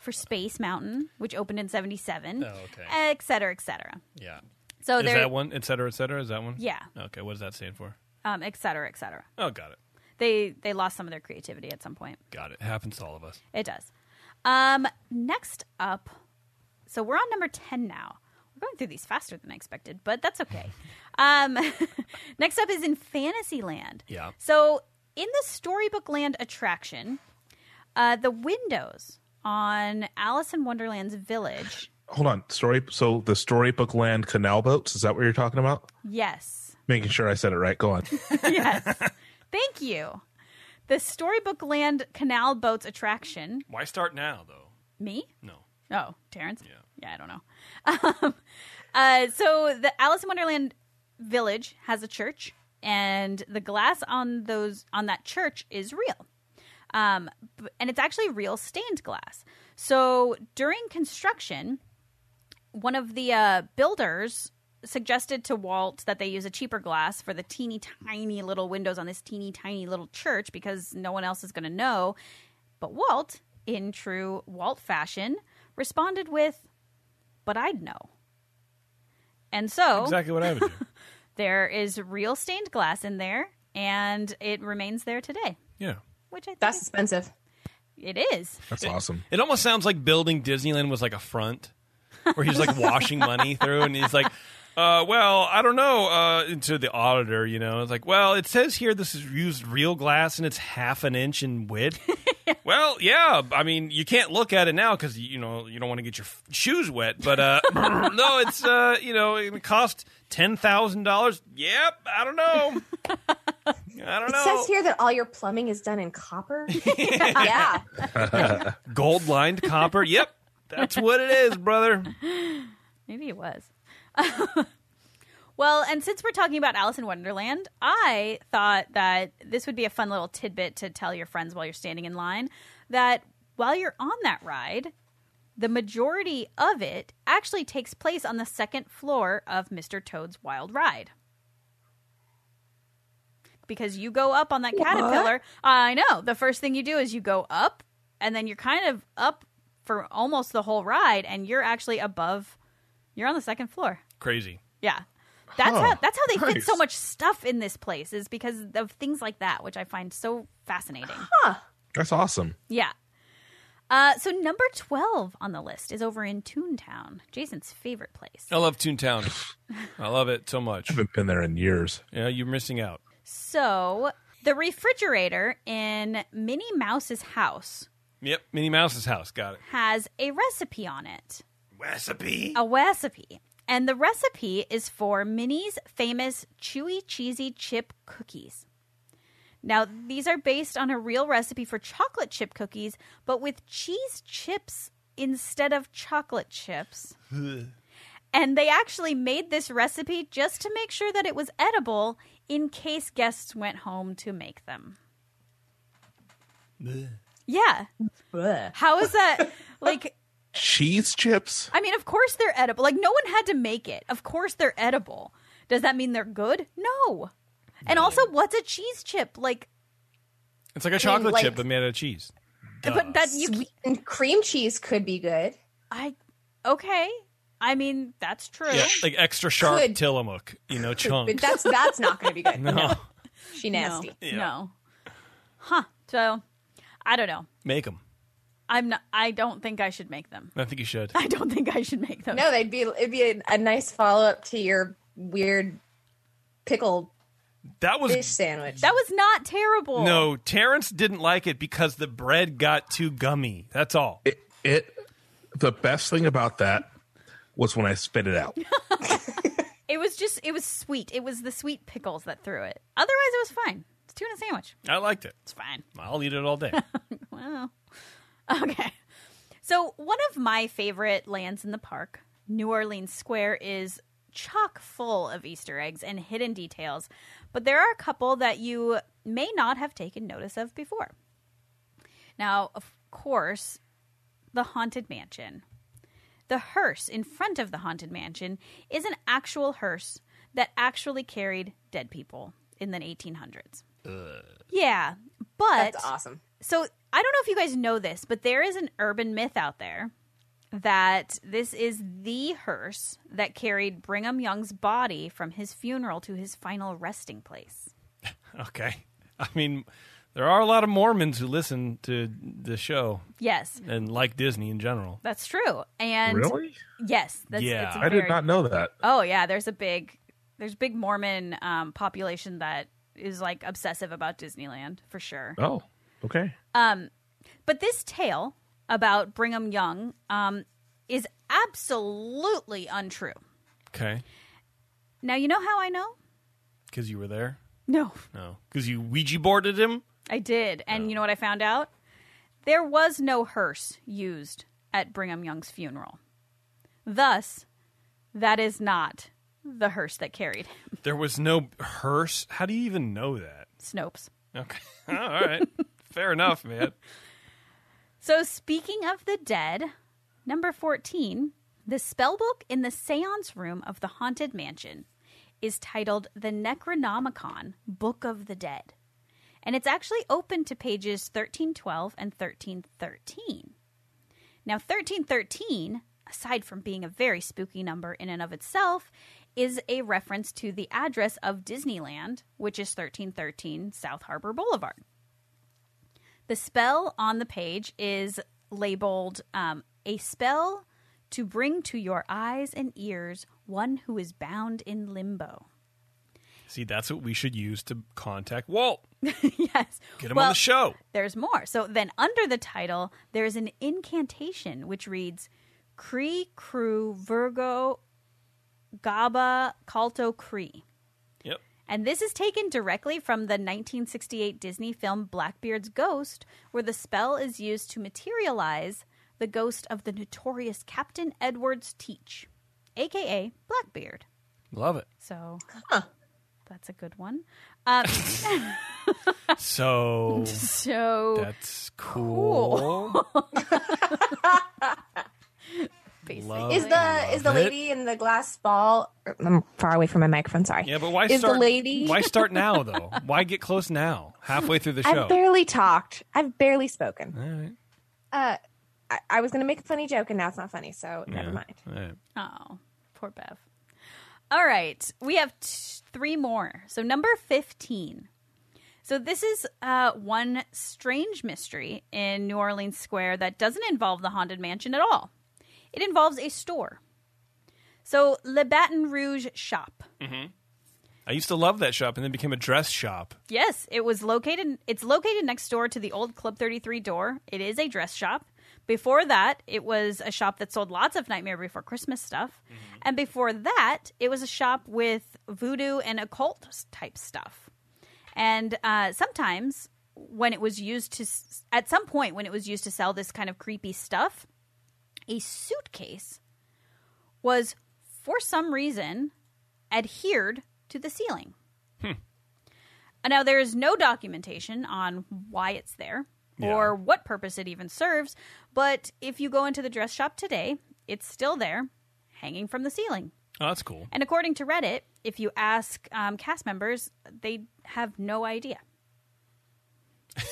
for Space Mountain, which opened in 77. Oh, okay. Et cetera, et cetera. yeah. So is there, that one, et cetera, et cetera? Is that one? Yeah. Okay, what does that stand for? um, et cetera, et cetera. Oh, got it. They, they lost some of their creativity at some point. Got it. Happens to all of us. It does. Um, next up, so we're on number 10 now. We're going through these faster than I expected, but that's okay. um, next up is in Fantasyland. Yeah. So in the Storybook Land attraction, uh, the windows on Alice in Wonderland's village, Hold on. Story. So the Storybook Land canal boats. Is that what you're talking about? yes, Making sure I said it right. Go on. yes, thank you. The Storybook Land Canal Boats attraction. Why start now, though? Me? No. Oh, Terrence? Yeah. Yeah, I don't know. Um, uh, so the Alice in Wonderland village has a church, and the glass on those on that church is real. Um, and it's actually real stained glass. So during construction, one of the uh, builders suggested to Walt that they use a cheaper glass for the teeny tiny little windows on this teeny tiny little church because no one else is going to know. But Walt, in true Walt fashion, responded with, But I'd know. And so Exactly what I would do. there is real stained glass in there, and it remains there today, yeah. Which I think That's is- expensive. it is. That's awesome. It almost sounds like building Disneyland was like a front, where he's like washing money through, and he's like, uh, "Well, I don't know." Uh, to the auditor, you know, it's like, "Well, it says here this is used real glass, and it's half an inch in width." well, yeah, I mean, you can't look at it now because you know you don't want to get your f- shoes wet, but uh, no, it's uh, you know, it cost ten thousand dollars. Yep, I don't know. I don't It know. It says here that all your plumbing is done in copper. yeah. Gold lined copper. Yep, that's what it is, brother. Maybe it was. well, and since we're talking about Alice in Wonderland, I thought that this would be a fun little tidbit to tell your friends while you're standing in line that while you're on that ride, the majority of it actually takes place on the second floor of Mr. Toad's Wild Ride. Because you go up on that caterpillar. I know. The first thing you do is you go up, and then you're kind of up for almost the whole ride, and you're actually above. You're on the second floor. Crazy. Yeah. That's Huh. how that's how they fit Nice. so much stuff in this place is because of things like that, which I find so fascinating. That's awesome. Yeah. Uh, so number twelve on the list is over in Toontown, Jason's favorite place. I love Toontown. I love it so much. I haven't been there in years. Yeah, you're missing out. So the refrigerator in Minnie Mouse's house Yep, Minnie Mouse's house. Got it. has a recipe on it. Recipe. a recipe. And the recipe is for Minnie's famous chewy cheesy chip cookies. Now, these are based on a real recipe for chocolate chip cookies, but with cheese chips instead of chocolate chips. and they actually made this recipe just to make sure that it was edible in case guests went home to make them. Yeah. Ugh. How is that? like, Cheese chips. I mean, of course they're edible. Like no one had to make it. Of course they're edible. Does that mean they're good? No. And also, what's a cheese chip? Like, It's like a chocolate like- chip but made out of cheese. but that you Sweetened cream cheese could be good. I okay. I mean, that's true. Yeah, like extra sharp Could- Tillamook, you know, But chunks. that's that's not going to be good. no, She nasty. No, Yeah. no. Huh. So, I don't know. make them. I'm not. I don't think I should make them. I think you should. I don't think I should make them. No, they'd be it'd be a, a nice follow up to your weird pickle That was fish sandwich. that was not terrible. no. Terrence didn't like it because the bread got too gummy. That's all. It, it the best thing about that was when I spit it out. It was just. It was sweet. It was the sweet pickles that threw it. Otherwise, it was fine. It's tuna sandwich. I liked it. It's fine. I'll eat it all day. Wow. Okay. So, one of my favorite lands in the park, New Orleans Square, is chock full of Easter eggs and hidden details, but there are a couple that you may not have taken notice of before. Now, of course, the Haunted Mansion. The hearse in front of the Haunted Mansion is an actual hearse that actually carried dead people in the 1800s. Yeah, but That's awesome. so I don't know if you guys know this, but there is an urban myth out there that this is the hearse that carried Brigham Young's body from his funeral to his final resting place. okay. I mean, there are a lot of Mormons who listen to the show Yes, and like Disney in general. that's true. And really? yes, that's, Yeah. it's a I did very- not know that. Oh yeah, there's a big there's a big Mormon um, population that is like obsessive about Disneyland for sure. Oh, okay. Um, But this tale about Brigham Young um, is absolutely untrue. Okay. Now you know how I know? Because you were there? No, No. Because you Ouija boarded him? I did. And you know what I found out? There was no hearse used at Brigham Young's funeral. Thus, that is not the hearse that carried him. There was no hearse? How do you even know that? Snopes. Okay. all right. Fair enough, man. So, speaking of the dead, number 14, the spellbook in the seance room of the Haunted Mansion is titled The Necronomicon Book of the Dead. And it's actually open to pages 1312 and 1313. Now, 1313, aside from being a very spooky number in and of itself, is a reference to the address of Disneyland, which is 1313 South Harbor Boulevard. The spell on the page is labeled um, a spell to bring to your eyes and ears one who is bound in limbo. See, that's what we should use to contact Walt. yes. Get him on the show. There's more. So then under the title, there's an incantation which reads Cree Crew Virgo Gaba Calto Cree. Yep. And this is taken directly from the 1968 Disney film Blackbeard's Ghost, where the spell is used to materialize the ghost of the notorious Captain Edwards Teach, aka Blackbeard. Love it. So that's a good one. Um, So so that's cool. basically, Love Is the is the Love it. lady in the glass ball? I'm far away from my microphone. Sorry. Yeah, but why is start? the lady? Why start now though? Why get close now? Halfway through the show. I've barely talked. I've barely spoken. All right. Uh, I, I was going to make a funny joke, and now it's not funny. So never mind. All right. Oh, poor Bev. All right, we have t- three more. So number fifteen. So this is uh, one strange mystery in New Orleans Square that doesn't involve the haunted mansion at all. It involves a store. So Le Bat en Rouge shop. I used to love that shop and then became a dress shop. Yes, it was located. It's located next door to the old Club Thirty Three door. It is a dress shop. Before that, it was a shop that sold lots of Nightmare Before Christmas stuff, and before that, it was a shop with voodoo and occult type stuff. And uh, sometimes, when it was used to, at some point, when it was used to sell this kind of creepy stuff, a suitcase was, for some reason, adhered to the ceiling. Uh, Now, there is no documentation on why it's there or what purpose it even serves, but if you go into the dress shop today, it's still there, hanging from the ceiling. Oh, that's cool. And according to Reddit, if you ask um, cast members, they have no idea.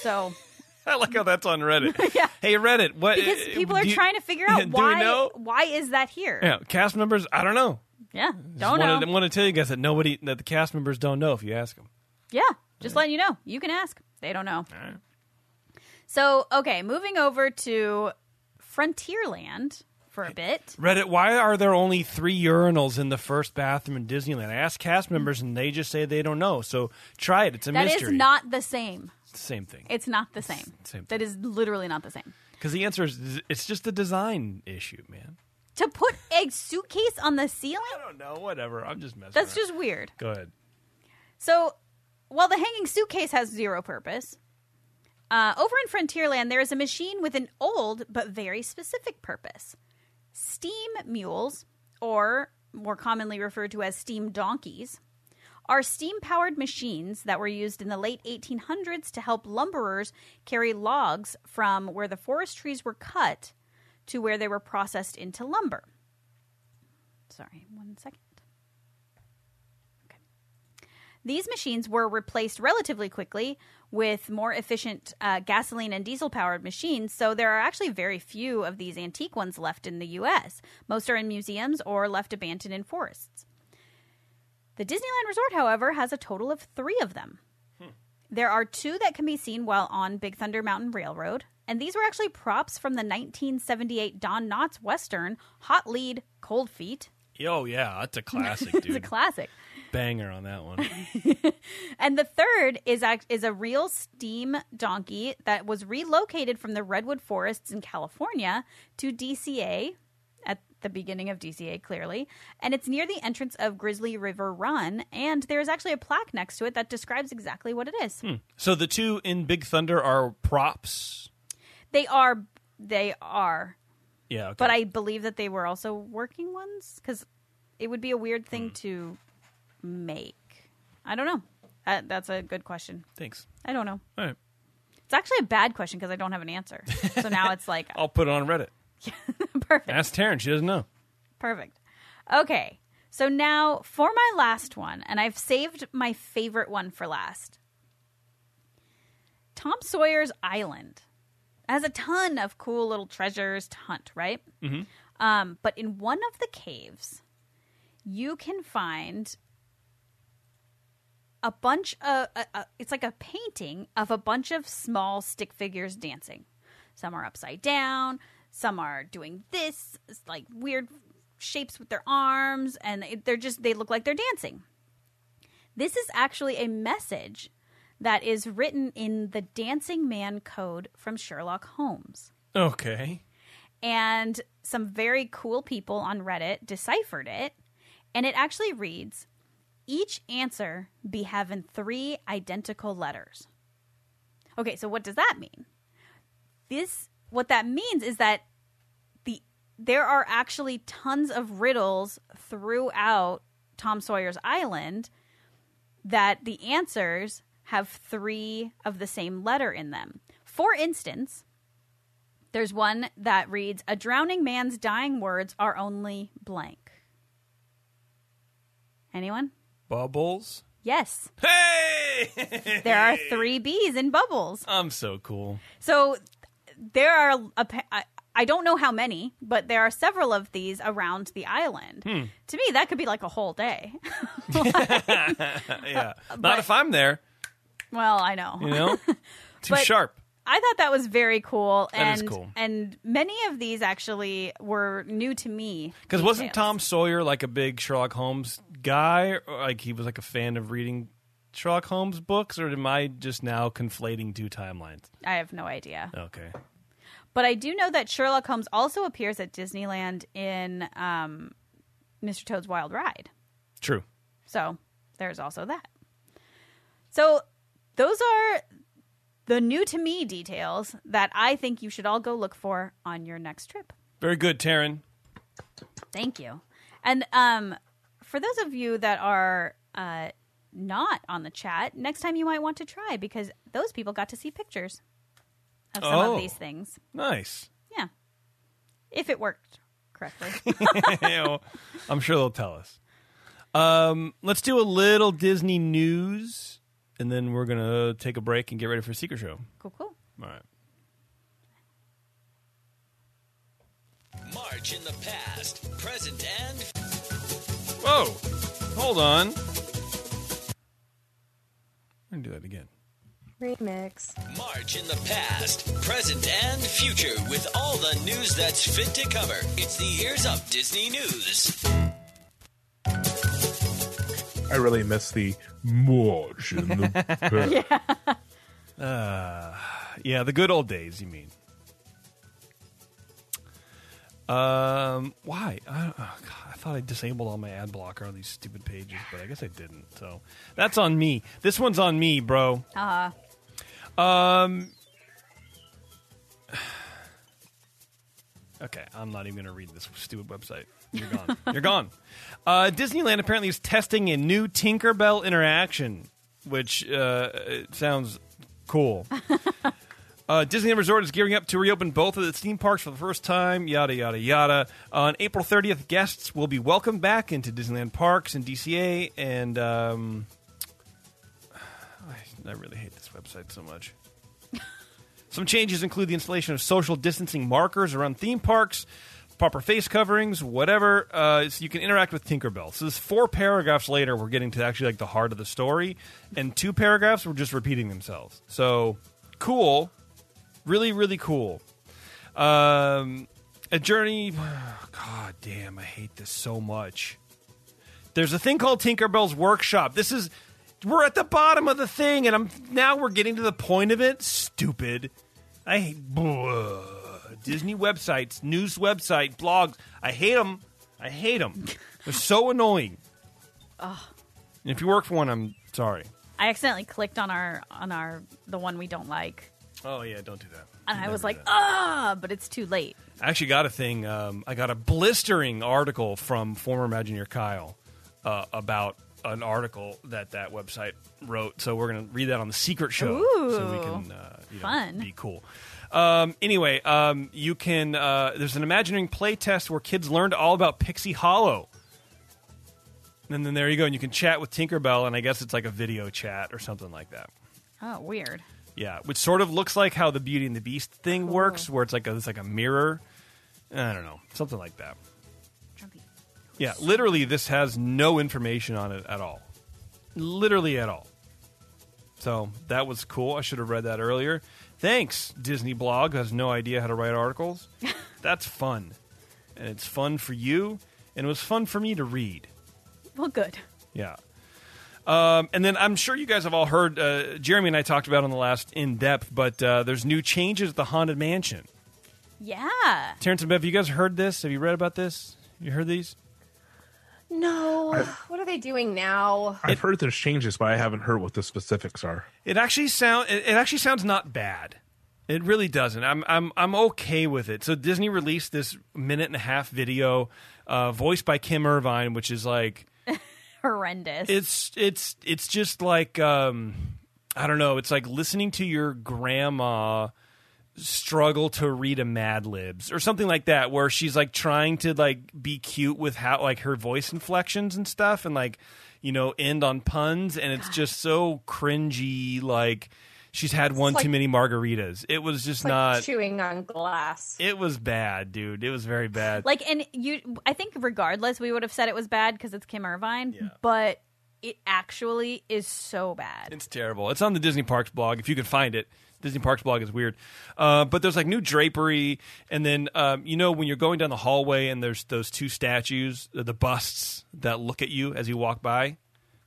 So, I like how that's on Reddit. Yeah. Hey, Reddit, what? because uh, people are you- trying to figure out why why is that here? Yeah, cast members. I don't know. Yeah, don't know. wanted, want to tell you guys that nobody, that the cast members don't know if you ask them. Yeah, just letting you know. You can ask. They don't know. So, okay, moving over to Frontierland for a bit. Reddit, why are there only three urinals in the first bathroom in Disneyland? I asked cast members and they just say they don't know. So try it. It's a That is mystery. not the same. Same thing. It's not the same. Same thing. That is literally not the same. Because the answer is it's just a design issue, man. To put a suitcase on the ceiling? I don't know. Whatever. I'm just messing. That's around. just weird. Go ahead. So, while the hanging suitcase has zero purpose, uh, over in Frontierland, there is a machine with an old but very specific purpose. Steam mules, or more commonly referred to as steam donkeys, are steam powered machines that were used in the late 1800s to help lumberers carry logs from where the forest trees were cut to where they were processed into lumber. Sorry, one second. Okay. These machines were replaced relatively quickly with more efficient uh, gasoline and diesel powered machines, so there are actually very few of these antique ones left in the US. Most are in museums or left abandoned in forests. The Disneyland Resort, however, has a total of three of them. There are two that can be seen while on Big Thunder Mountain Railroad, and these were actually props from the 1978 Don Knotts Western Hot Lead Cold Feet. Oh, yeah, that's a classic, dude. it's a classic. Banger on that one. And the third is act- is a real steam donkey that was relocated from the redwood forests in California to DCA the beginning of DCA clearly, and it's near the entrance of Grizzly River Run and there's actually a plaque next to it that describes exactly what it is. so the two in Big Thunder are props. They are they are, Yeah, okay. but I believe that they were also working ones cuz it would be a weird thing Hmm. to make. I don't know. Uh, that's a good question. thanks. I don't know. All right, It's actually a bad question because I don't have an answer. So now it's like I'll put it on Reddit. perfect. Ask Taryn. She doesn't know. Perfect. Okay. So now for my last one, and I've saved my favorite one for last. Tom Sawyer's Island has a ton of cool little treasures to hunt, right? Mm-hmm. Um, but in one of the caves, you can find a bunch of a, a, it's like a painting of a bunch of small stick figures dancing. Some are upside down, some are doing this like weird shapes with their arms and they're just they look like they're dancing. This is actually a message that is written in the Dancing Man Code from Sherlock Holmes Okay. and some very cool people on Reddit deciphered it, and it actually reads: each answer be having three identical letters. Okay, so what does that mean? This what that means is that the there are actually tons of riddles throughout Tom Sawyer's Island that the answers have three of the same letter in them. For instance, there's one that reads, A drowning man's dying words are only blank. Anyone? Bubbles. Yes. Hey! There are three B's in bubbles. I'm so cool. So there are, a, I, I don't know how many, but there are several of these around the island. Hmm. To me, that could be like a whole day. yeah. Not but- if I'm there, well, I know. you know? Too sharp. I thought that was very cool. That and, cool. And many of these actually were new to me. Because wasn't. Tom Sawyer like a big Sherlock Holmes guy? Or, like he was like a fan of reading Sherlock Holmes books, or am I just now conflating two timelines? I have no idea. Okay. But I do know that Sherlock Holmes also appears at Disneyland in um, Mr. Toad's Wild Ride. True. So there's also that. So those are the new to me details that I think you should all go look for on your next trip. Very good, Taryn. Thank you. And um, for those of you that are uh, not on the chat, next time you might want to try because those people got to see pictures of some Oh. of these things. Nice. Yeah. If it worked correctly. You know, I'm sure they'll tell us. Um, let's do a little Disney news, and then we're gonna take a break and get ready for Secret Show. cool, cool. All right. March in the past, present, and Whoa! Hold on. I'm gonna do that again. Remix. March in the past, present, and future with all the news that's fit to cover. It's the Ears Up Disney News. I really miss the March in the past. Uh, yeah, the good old days. You mean? Um, why? I, oh God, I thought I disabled all my ad blocker on these stupid pages, but I guess I didn't. So that's on me. This one's on me, bro. Uh, huh. Um. Okay, I'm not even going to read this stupid website. You're gone. You're gone. Uh, Disneyland apparently is testing a new Tinkerbell interaction, which uh, it sounds cool. Uh, Disneyland Resort is gearing up to reopen both of its theme parks for the first time. Yada yada yada. On April 30th, guests will be welcomed back into Disneyland parks and DCA, and um, I, really hate this website so much. Some changes include the installation of social distancing markers around theme parks, proper face coverings, whatever, uh, so you can interact with Tinkerbell. So this four paragraphs later, we're getting to actually like the heart of the story, and two paragraphs were just repeating themselves. So cool, really, really cool. Um, a journey. God damn, I hate this so much. There's a thing called Tinkerbell's Workshop. This is we're at the bottom of the thing, and I'm now we're getting to the point of it. Stupid. I hate blah. Disney websites, news website, blogs. I hate them. I hate them. They're so annoying. And if you work for one, I'm sorry. I accidentally clicked on our on our the one we don't like, Oh yeah, don't do that. and I Never was do like, that. ah, but it's too late. I actually got a thing. Um, I got a blistering article from former Imagineer Kyle uh, about an article that that website wrote. So we're going to read that on the secret show, so we can uh, you know, Fun. be cool. Um, anyway, um, you can. Uh, there's an Imagineering play test where kids learned all about Pixie Hollow. And then there you go, and you can chat with Tinkerbell, and I guess it's like a video chat or something like that. Oh, weird. Yeah, which sort of looks like how the Beauty and the Beast thing works, where it's like a, it's like a mirror. I don't know, something like that. Yeah, literally, this has no information on it at all. Literally at all. So that was cool. I should have read that earlier. Thanks, Disney Blog, has no idea how to write articles. That's fun. And it's fun for you, and it was fun for me to read. Well, good. Yeah. Um, and then I'm sure you guys have all heard, uh, Jeremy and I talked about on the last in depth, but uh, there's new changes at the Haunted Mansion. Yeah. Terrence and Bev, have you guys heard this? Have you read about this? You heard these? No. what are they doing now? I've heard there's changes, but I haven't heard what the specifics are. It actually sound it, it actually sounds not bad. It really doesn't. I'm I'm I'm okay with it. So Disney released this minute and a half video, uh, voiced by Kim Irvine, which is like Horrendous. it's it's it's just like um, I don't know. It's like listening to your grandma struggle to read a Mad Libs or something like that, where she's like trying to like be cute with how like her voice inflections and stuff, and like you know end on puns, and it's just so cringy. Like she's had one like- too many margaritas. It was just Like not. chewing on glass. It was bad, dude. It was very bad. like, and you, I think regardless, we would have said it was bad because it's Kim Irvine, Yeah. but it actually is so bad. It's terrible. It's on the Disney Parks blog if you can find it. Disney Parks blog is weird, uh, but there's like new drapery, and then um, you know when you're going down the hallway and there's those two statues, uh, the busts that look at you as you walk by,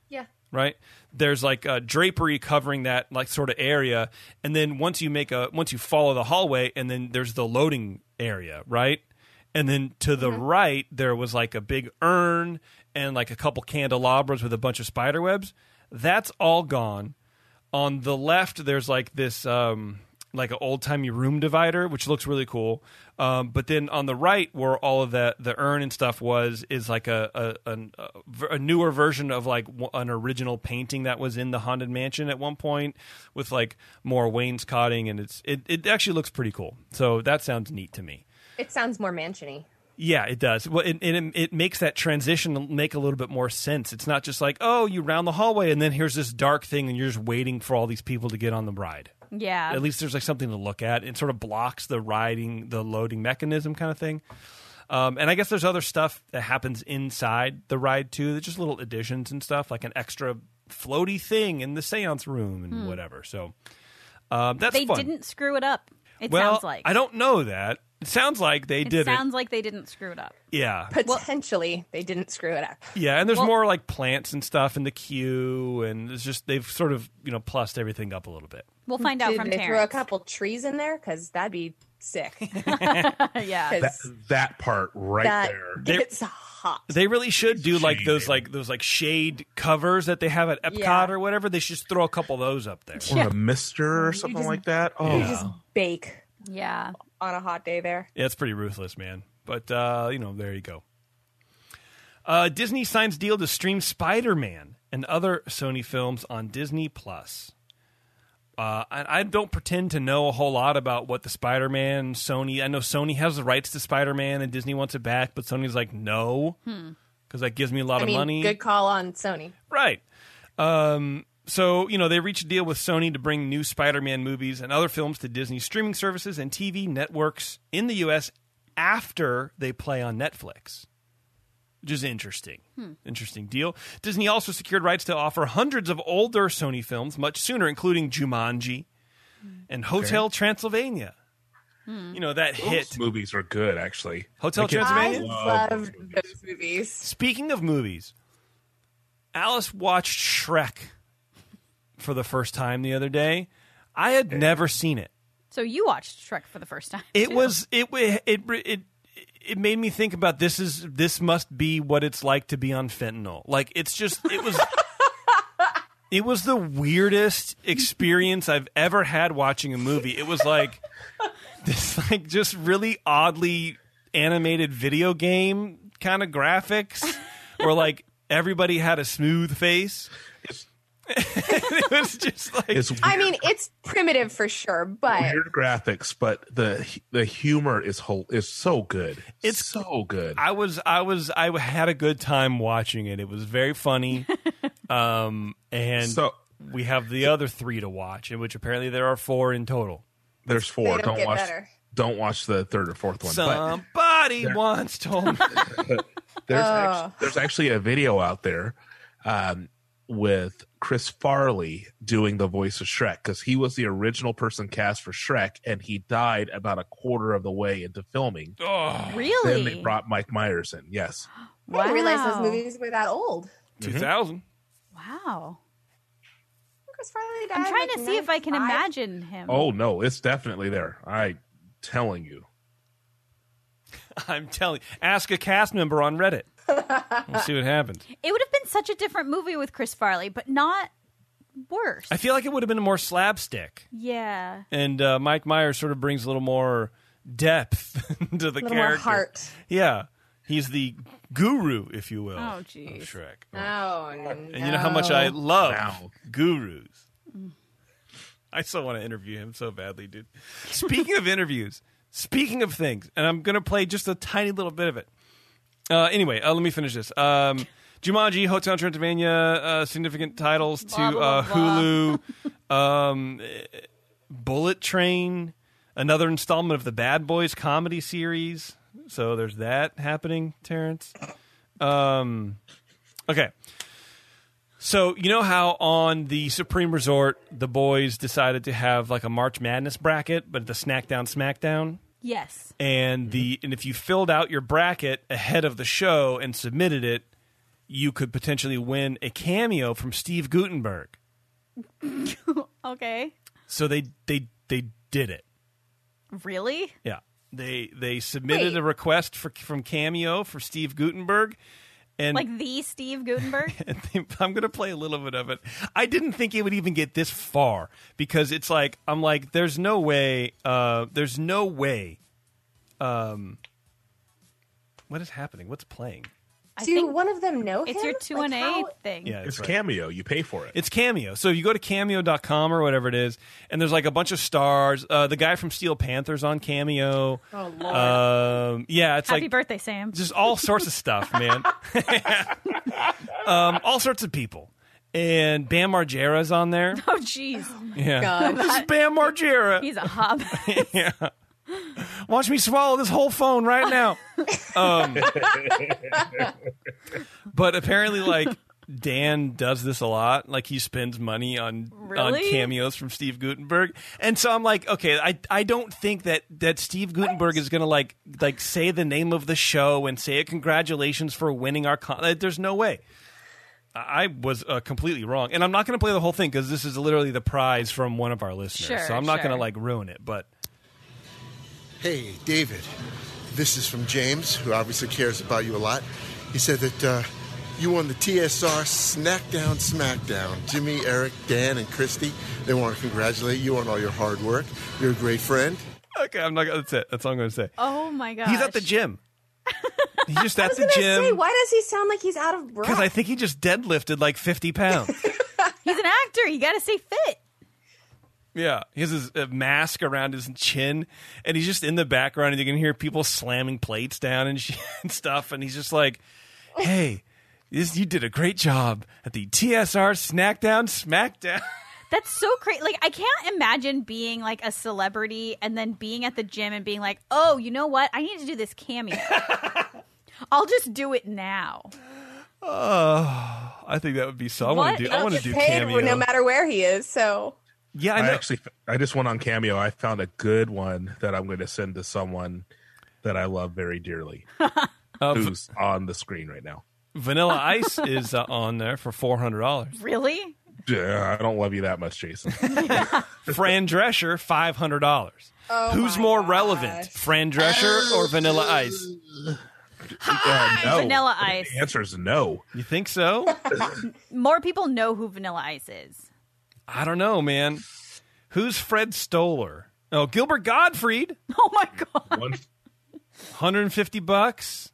Yeah. Right? There's like uh, drapery covering that like sort of area, and then once you make a once you follow the hallway, and then there's the loading area, right? And then to the right there was like a big urn and like a couple candelabras with a bunch of spider webs. That's all gone. On the left, there's like this um, like an old timey room divider, which looks really cool. Um, but then on the right, where all of that the urn and stuff was, is like a a, a, a newer version of like an original painting that was in the haunted mansion at one point, with like more wainscoting, and it's it, it actually looks pretty cool. So that sounds neat to me. It sounds more mansiony. Yeah, it does. Well, it, it it makes that transition make a little bit more sense. It's not just like, oh, you round the hallway and then here's this dark thing and you're just waiting for all these people to get on the ride. Yeah. At least there's like something to look at. It sort of blocks the riding, the loading mechanism kind of thing. Um, and I guess there's other stuff that happens inside the ride too. There's just little additions and stuff, like an extra floaty thing in the seance room and whatever. So um, that's Hmm. they fun. didn't screw it up. It well, sounds like. I don't know that. It sounds like they It did sounds like they didn't screw it up. Yeah. Potentially, they didn't screw it up. Yeah, and there's Well- more like plants and stuff in the queue, and it's just they've sort of you know plussed everything up a little bit. We'll find out Did from they throw a Terrence. couple trees in there? Because that'd be sick. yeah. 'Cause That that part right that there. it's hot. They really should do like those Shade. like those like shade covers that they have at Epcot Yeah. or whatever. They should just throw a couple of those up there. Or a mister or something just- like that. You Oh, just bake yeah. On a hot day there. Yeah, it's pretty ruthless, man. But uh, you know, there you go. Uh, Disney signs deal to stream Spider Man and other Sony films on Disney Plus. Uh, I, I don't pretend to know a whole lot about what the Spider Man Sony. I know Sony has the rights to Spider Man and Disney wants it back, but Sony's like no, because that gives me a lot I of mean, money. good call on Sony. Right. Um, so, you know, they reached a deal with Sony to bring new Spider Man movies and other films to Disney streaming services and TV networks in the U.S. after they play on Netflix. Which is interesting. Hmm. Interesting deal. Disney also secured rights to offer hundreds of older Sony films much sooner, including Jumanji hmm. and Hotel Transylvania. Hmm. You know, that hit. movies are good actually. Hotel My kids I Transylvania? love loved those movies. Speaking of movies, Alice watched Shrek for the first time the other day. I had never seen it. So you watched Shrek for the first time. It too. was it it it it it made me think about this is this must be what it's like to be on fentanyl. Like it's just it was it was the weirdest experience I've ever had watching a movie. It was like this like just really oddly animated video game kind of graphics where like everybody had a smooth face. it was just like It's I mean, it's primitive for sure, but weird graphics, but the the humor is whole is so good. It's so good. I was I was I had a good time watching it. It was very funny. um and So- we have the other 3 to watch, in which apparently there are 4 in total. There's they four. don't, Don't, get watch. better. Don't watch the third or fourth one. But Somebody once told me. there's Oh. actually, there's actually a video out there um, with Chris Farley doing the voice of Shrek because he was the original person cast for Shrek, and he died about a quarter of the way into filming. oh, really. Then they brought Mike Myers in. Yes, Wow. I didn't realize those movies were that old. Mm-hmm. 2000. Wow. Chris Farley died I'm trying like to see if I can 95. imagine him. Oh no, it's definitely there. I telling you. I'm telling ask a cast member on Reddit. We'll see what happens. It would have been such a different movie with Chris Farley, but not worse. I feel like it would have been more slapstick. yeah. And uh, Mike Myers sort of brings a little more depth to the A character. more heart. Yeah. He's the guru, if you will, Oh, of jeez. Shrek. Oh, no. And you know how much I love Wow. gurus. I still want to interview him so badly, dude. Speaking of interviews, speaking of things, and I'm going to play just a tiny little bit of it. Uh, anyway, uh, let me finish this. Um, Jumanji, Hotel Transylvania, uh, significant titles to Blah, blah, uh, blah. Hulu. um, Bullet Train, another installment of the Bad Boys comedy series. So there's that happening, Terrence. Um, okay. So you know how on the Supreme Resort the boys decided to have like a March Madness bracket, but the Snackdown Smackdown, Yes. and the and if you filled out your bracket ahead of the show and submitted it, you could potentially win a cameo from Steve Guttenberg. Okay. So they they they did it. Really? Yeah. They they submitted Wait. a request for from Cameo for Steve Guttenberg and Like the Steve Guttenberg? I'm going to play a little bit of it. I didn't think it would even get this far because it's like I'm like there's no way uh there's no way um what is happening? What's playing? I Do one of them know it's him? your two Like, and A how- thing. Yeah, It's that's right. cameo. You pay for it. It's Cameo. So if you go to cameo.com or whatever it is, and there's like a bunch of stars. Uh, the guy from Steel Panther's on Cameo. Oh lord. Um, yeah, it's Happy like birthday, Sam. just all sorts of stuff, man. um, all sorts of people. And Bam Margera's on there. Oh, jeez. Yeah. God. This is Bam Margera. He's a hob. yeah. Watch me swallow this whole phone right now. Um, but apparently, like Dan does this a lot. Like he spends money on on cameos from Steve Guttenberg, and so I'm like, okay, I I don't think that that Steve Guttenberg is gonna like like say the name of the show and say congratulations for winning our con. like, There's no way. I I was uh, completely wrong, and I'm not going to play the whole thing because this is literally the prize from one of our listeners. Sure, so I'm not going to like ruin it, but. Hey, David. This is from James, who obviously cares about you a lot. He said that uh, you won the TSR Snackdown Smackdown. Jimmy, Eric, Dan, and Christy, they want to congratulate you on all your hard work. You're a great friend. Okay, I'm not. gonna That's it. That's all I'm going to say. Oh my god. He's at the gym. He's just at the gonna say, gym why does he sound like he's out of breath? because I think he just deadlifted like 50 pounds. He's an actor. You got to stay fit. Yeah, he has his uh, mask around his chin, and he's just in the background, and you can hear people slamming plates down and, shit and stuff. And he's just like, "Hey, this, you did a great job at the TSR Snackdown Smackdown." That's so crazy. Like I can't imagine being like a celebrity and then being at the gym and being like, "Oh, you know what? I need to do this cameo. I'll just do it now." Oh, I think that would be so. I want What? to do. I I want to do paid cameo. no matter where he is. So yeah, I I actually, I just went on Cameo. I found a good one that I'm going to send to someone that I love very dearly, Uh, who's on the screen right now. Vanilla Ice is uh, on there for four hundred dollars. Really? Yeah, I don't love you that much, Jason. Fran Drescher, five hundred dollars. Oh Who's more gosh. relevant, Fran Drescher or Vanilla Ice? Uh, no. Vanilla Ice. The answer is no. You think so? More people know who Vanilla Ice is. I don't know, man. Who's Fred Stoller? Oh, Gilbert Gottfried, Oh my god. One, hundred and fifty bucks.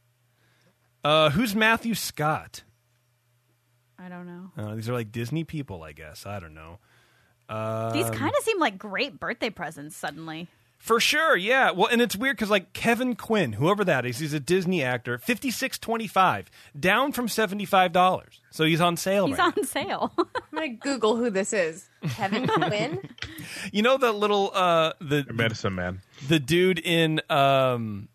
Uh, who's Matthew Scott? I don't know. Uh, these are like Disney people, I guess. I don't know. These kind of seem like great birthday presents suddenly. For sure, yeah. Well, and it's weird because like Kevin Quinn, whoever that is, he's a Disney actor. Fifty six twenty five, down from seventy five dollars. So he's on sale. He's right on sale. I'm gonna Google who this is. Kevin Quinn. You know the little uh the medicine man. the dude in um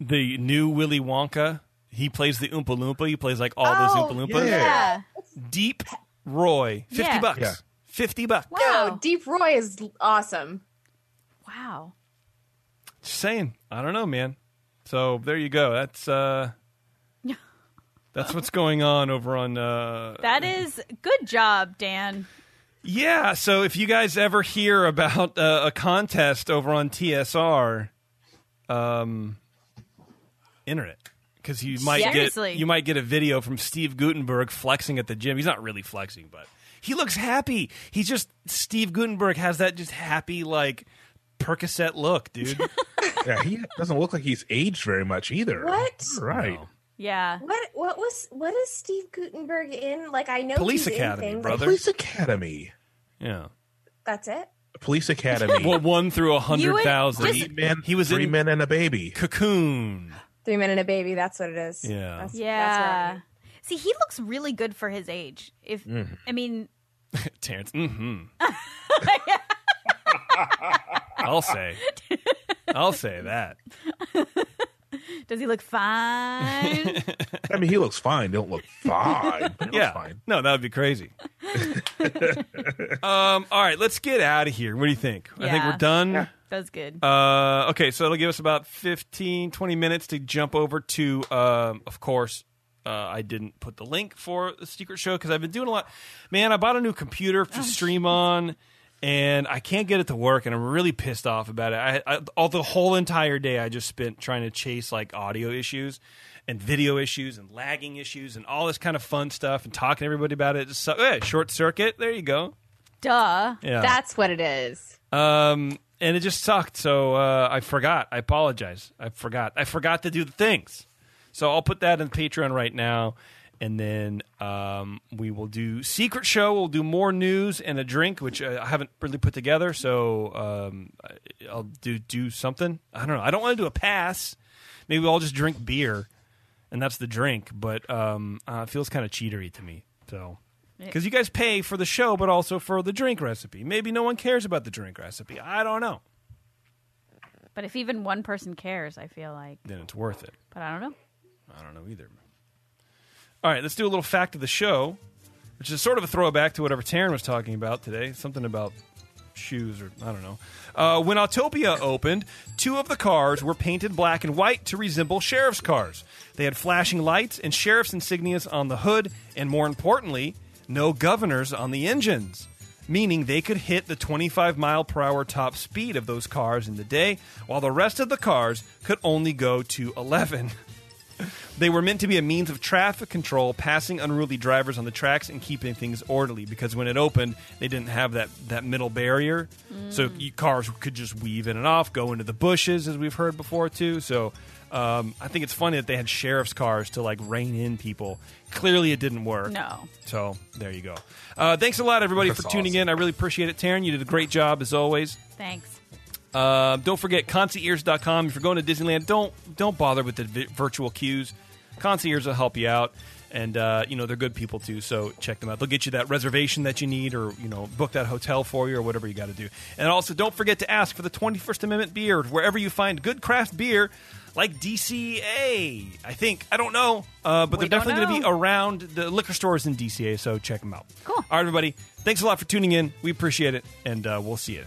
the new Willy Wonka. He plays the Oompa Loompa. He plays like all those Oh, Oompa Loompas. Yeah. Deep Roy, fifty Yeah. bucks. Yeah. Fifty bucks. No, Wow. Deep Roy is awesome. wow. Just saying. I don't know, man. So there you go. That's uh that's what's going on over on uh That is good job, Dan. Yeah, so if you guys ever hear about uh, a contest over on TSR, um, enter it because you might Seriously. get you might get a video from Steve Guttenberg flexing at the gym. He's not really flexing, but he looks happy. He's just Steve Guttenberg has that just happy like Percocet look, dude. Yeah, he doesn't look like he's aged very much either. What? Right. No. Yeah. What what was what is Steve Guttenberg in? Like I know Police he's Academy, things. brother. Police Academy. Yeah, That's it. Police Academy. well, one through a You hundred would thousand. three men. He was three in men and a baby. Cocoon. Three men and a baby. That's what it is. Yeah. That's, Yeah. That's See, he looks really good for his age. If I mean, Terrence. Mm-hmm. I'll say. I'll say that. does he look fine? I mean, he looks fine. Don't look fine. He Yeah. looks fine. No, that would be crazy. um, all right, let's get out of here. What do you think? I think Yeah. we're done. That's good. Uh, okay, so it'll give us about 15, 20 minutes to jump over to, um, of course, uh, I didn't put the link for the secret show because I've been doing a lot. Man, I bought a new computer to stream on, and I can't get it to work, and I'm really pissed off about it. I, I all the whole entire day I just spent trying to chase like audio issues and video issues and lagging issues and all this kind of fun stuff and talking to everybody about it. Just, so, eh, short circuit. There you go. Duh. Yeah. That's what it is. Um, and it just sucked. So uh, I forgot. I apologize. I forgot. I forgot to do the things. So I'll put that in Patreon right now, and then um, we will do secret show. We'll do more news and a drink, which uh, I haven't really put together. So um, I'll do do something. I don't know. I don't want to do a pass. Maybe we'll all just drink beer, and that's the drink. But um, uh, it feels kind of cheatery to me. So. Because you guys pay for the show, but also for the drink recipe. Maybe no one cares about the drink recipe. I don't know. But if even one person cares, I feel like. Then it's worth it. But I don't know. I don't know either. All right, let's do a little fact of the show, which is sort of a throwback to whatever Taryn was talking about today. Something about shoes, or I don't know. Uh, when Autopia opened, two of the cars were painted black and white to resemble sheriff's cars. They had flashing lights and sheriff's insignias on the hood, and more importantly, no governors on the engines. Meaning they could hit the 25 mile per hour top speed of those cars in the day, while the rest of the cars could only go to 11. They were meant to be a means of traffic control, passing unruly drivers on the tracks and keeping things orderly. Because when it opened, they didn't have that, that middle barrier, so you, cars could just weave in and off, go into the bushes, as we've heard before too. So um, I think it's funny that they had sheriff's cars to like rein in people. Clearly, it didn't work. No. So there you go. Uh, thanks a lot, everybody, That's for tuning awesome. in. I really appreciate it, Taryn. You did a great job as always. Thanks. Uh, don't forget concierge.com. If you're going to Disneyland, don't don't bother with the vi- virtual queues. Concierge will help you out, and uh, you know they're good people too. So check them out. They'll get you that reservation that you need, or you know book that hotel for you, or whatever you got to do. And also, don't forget to ask for the 21st Amendment beer wherever you find good craft beer. Like DCA, I think. I don't know, uh, but We they're definitely going to be around the liquor stores in DCA, so check them out. Cool. All right, everybody. Thanks a lot for tuning in. We appreciate it, and uh, we'll see you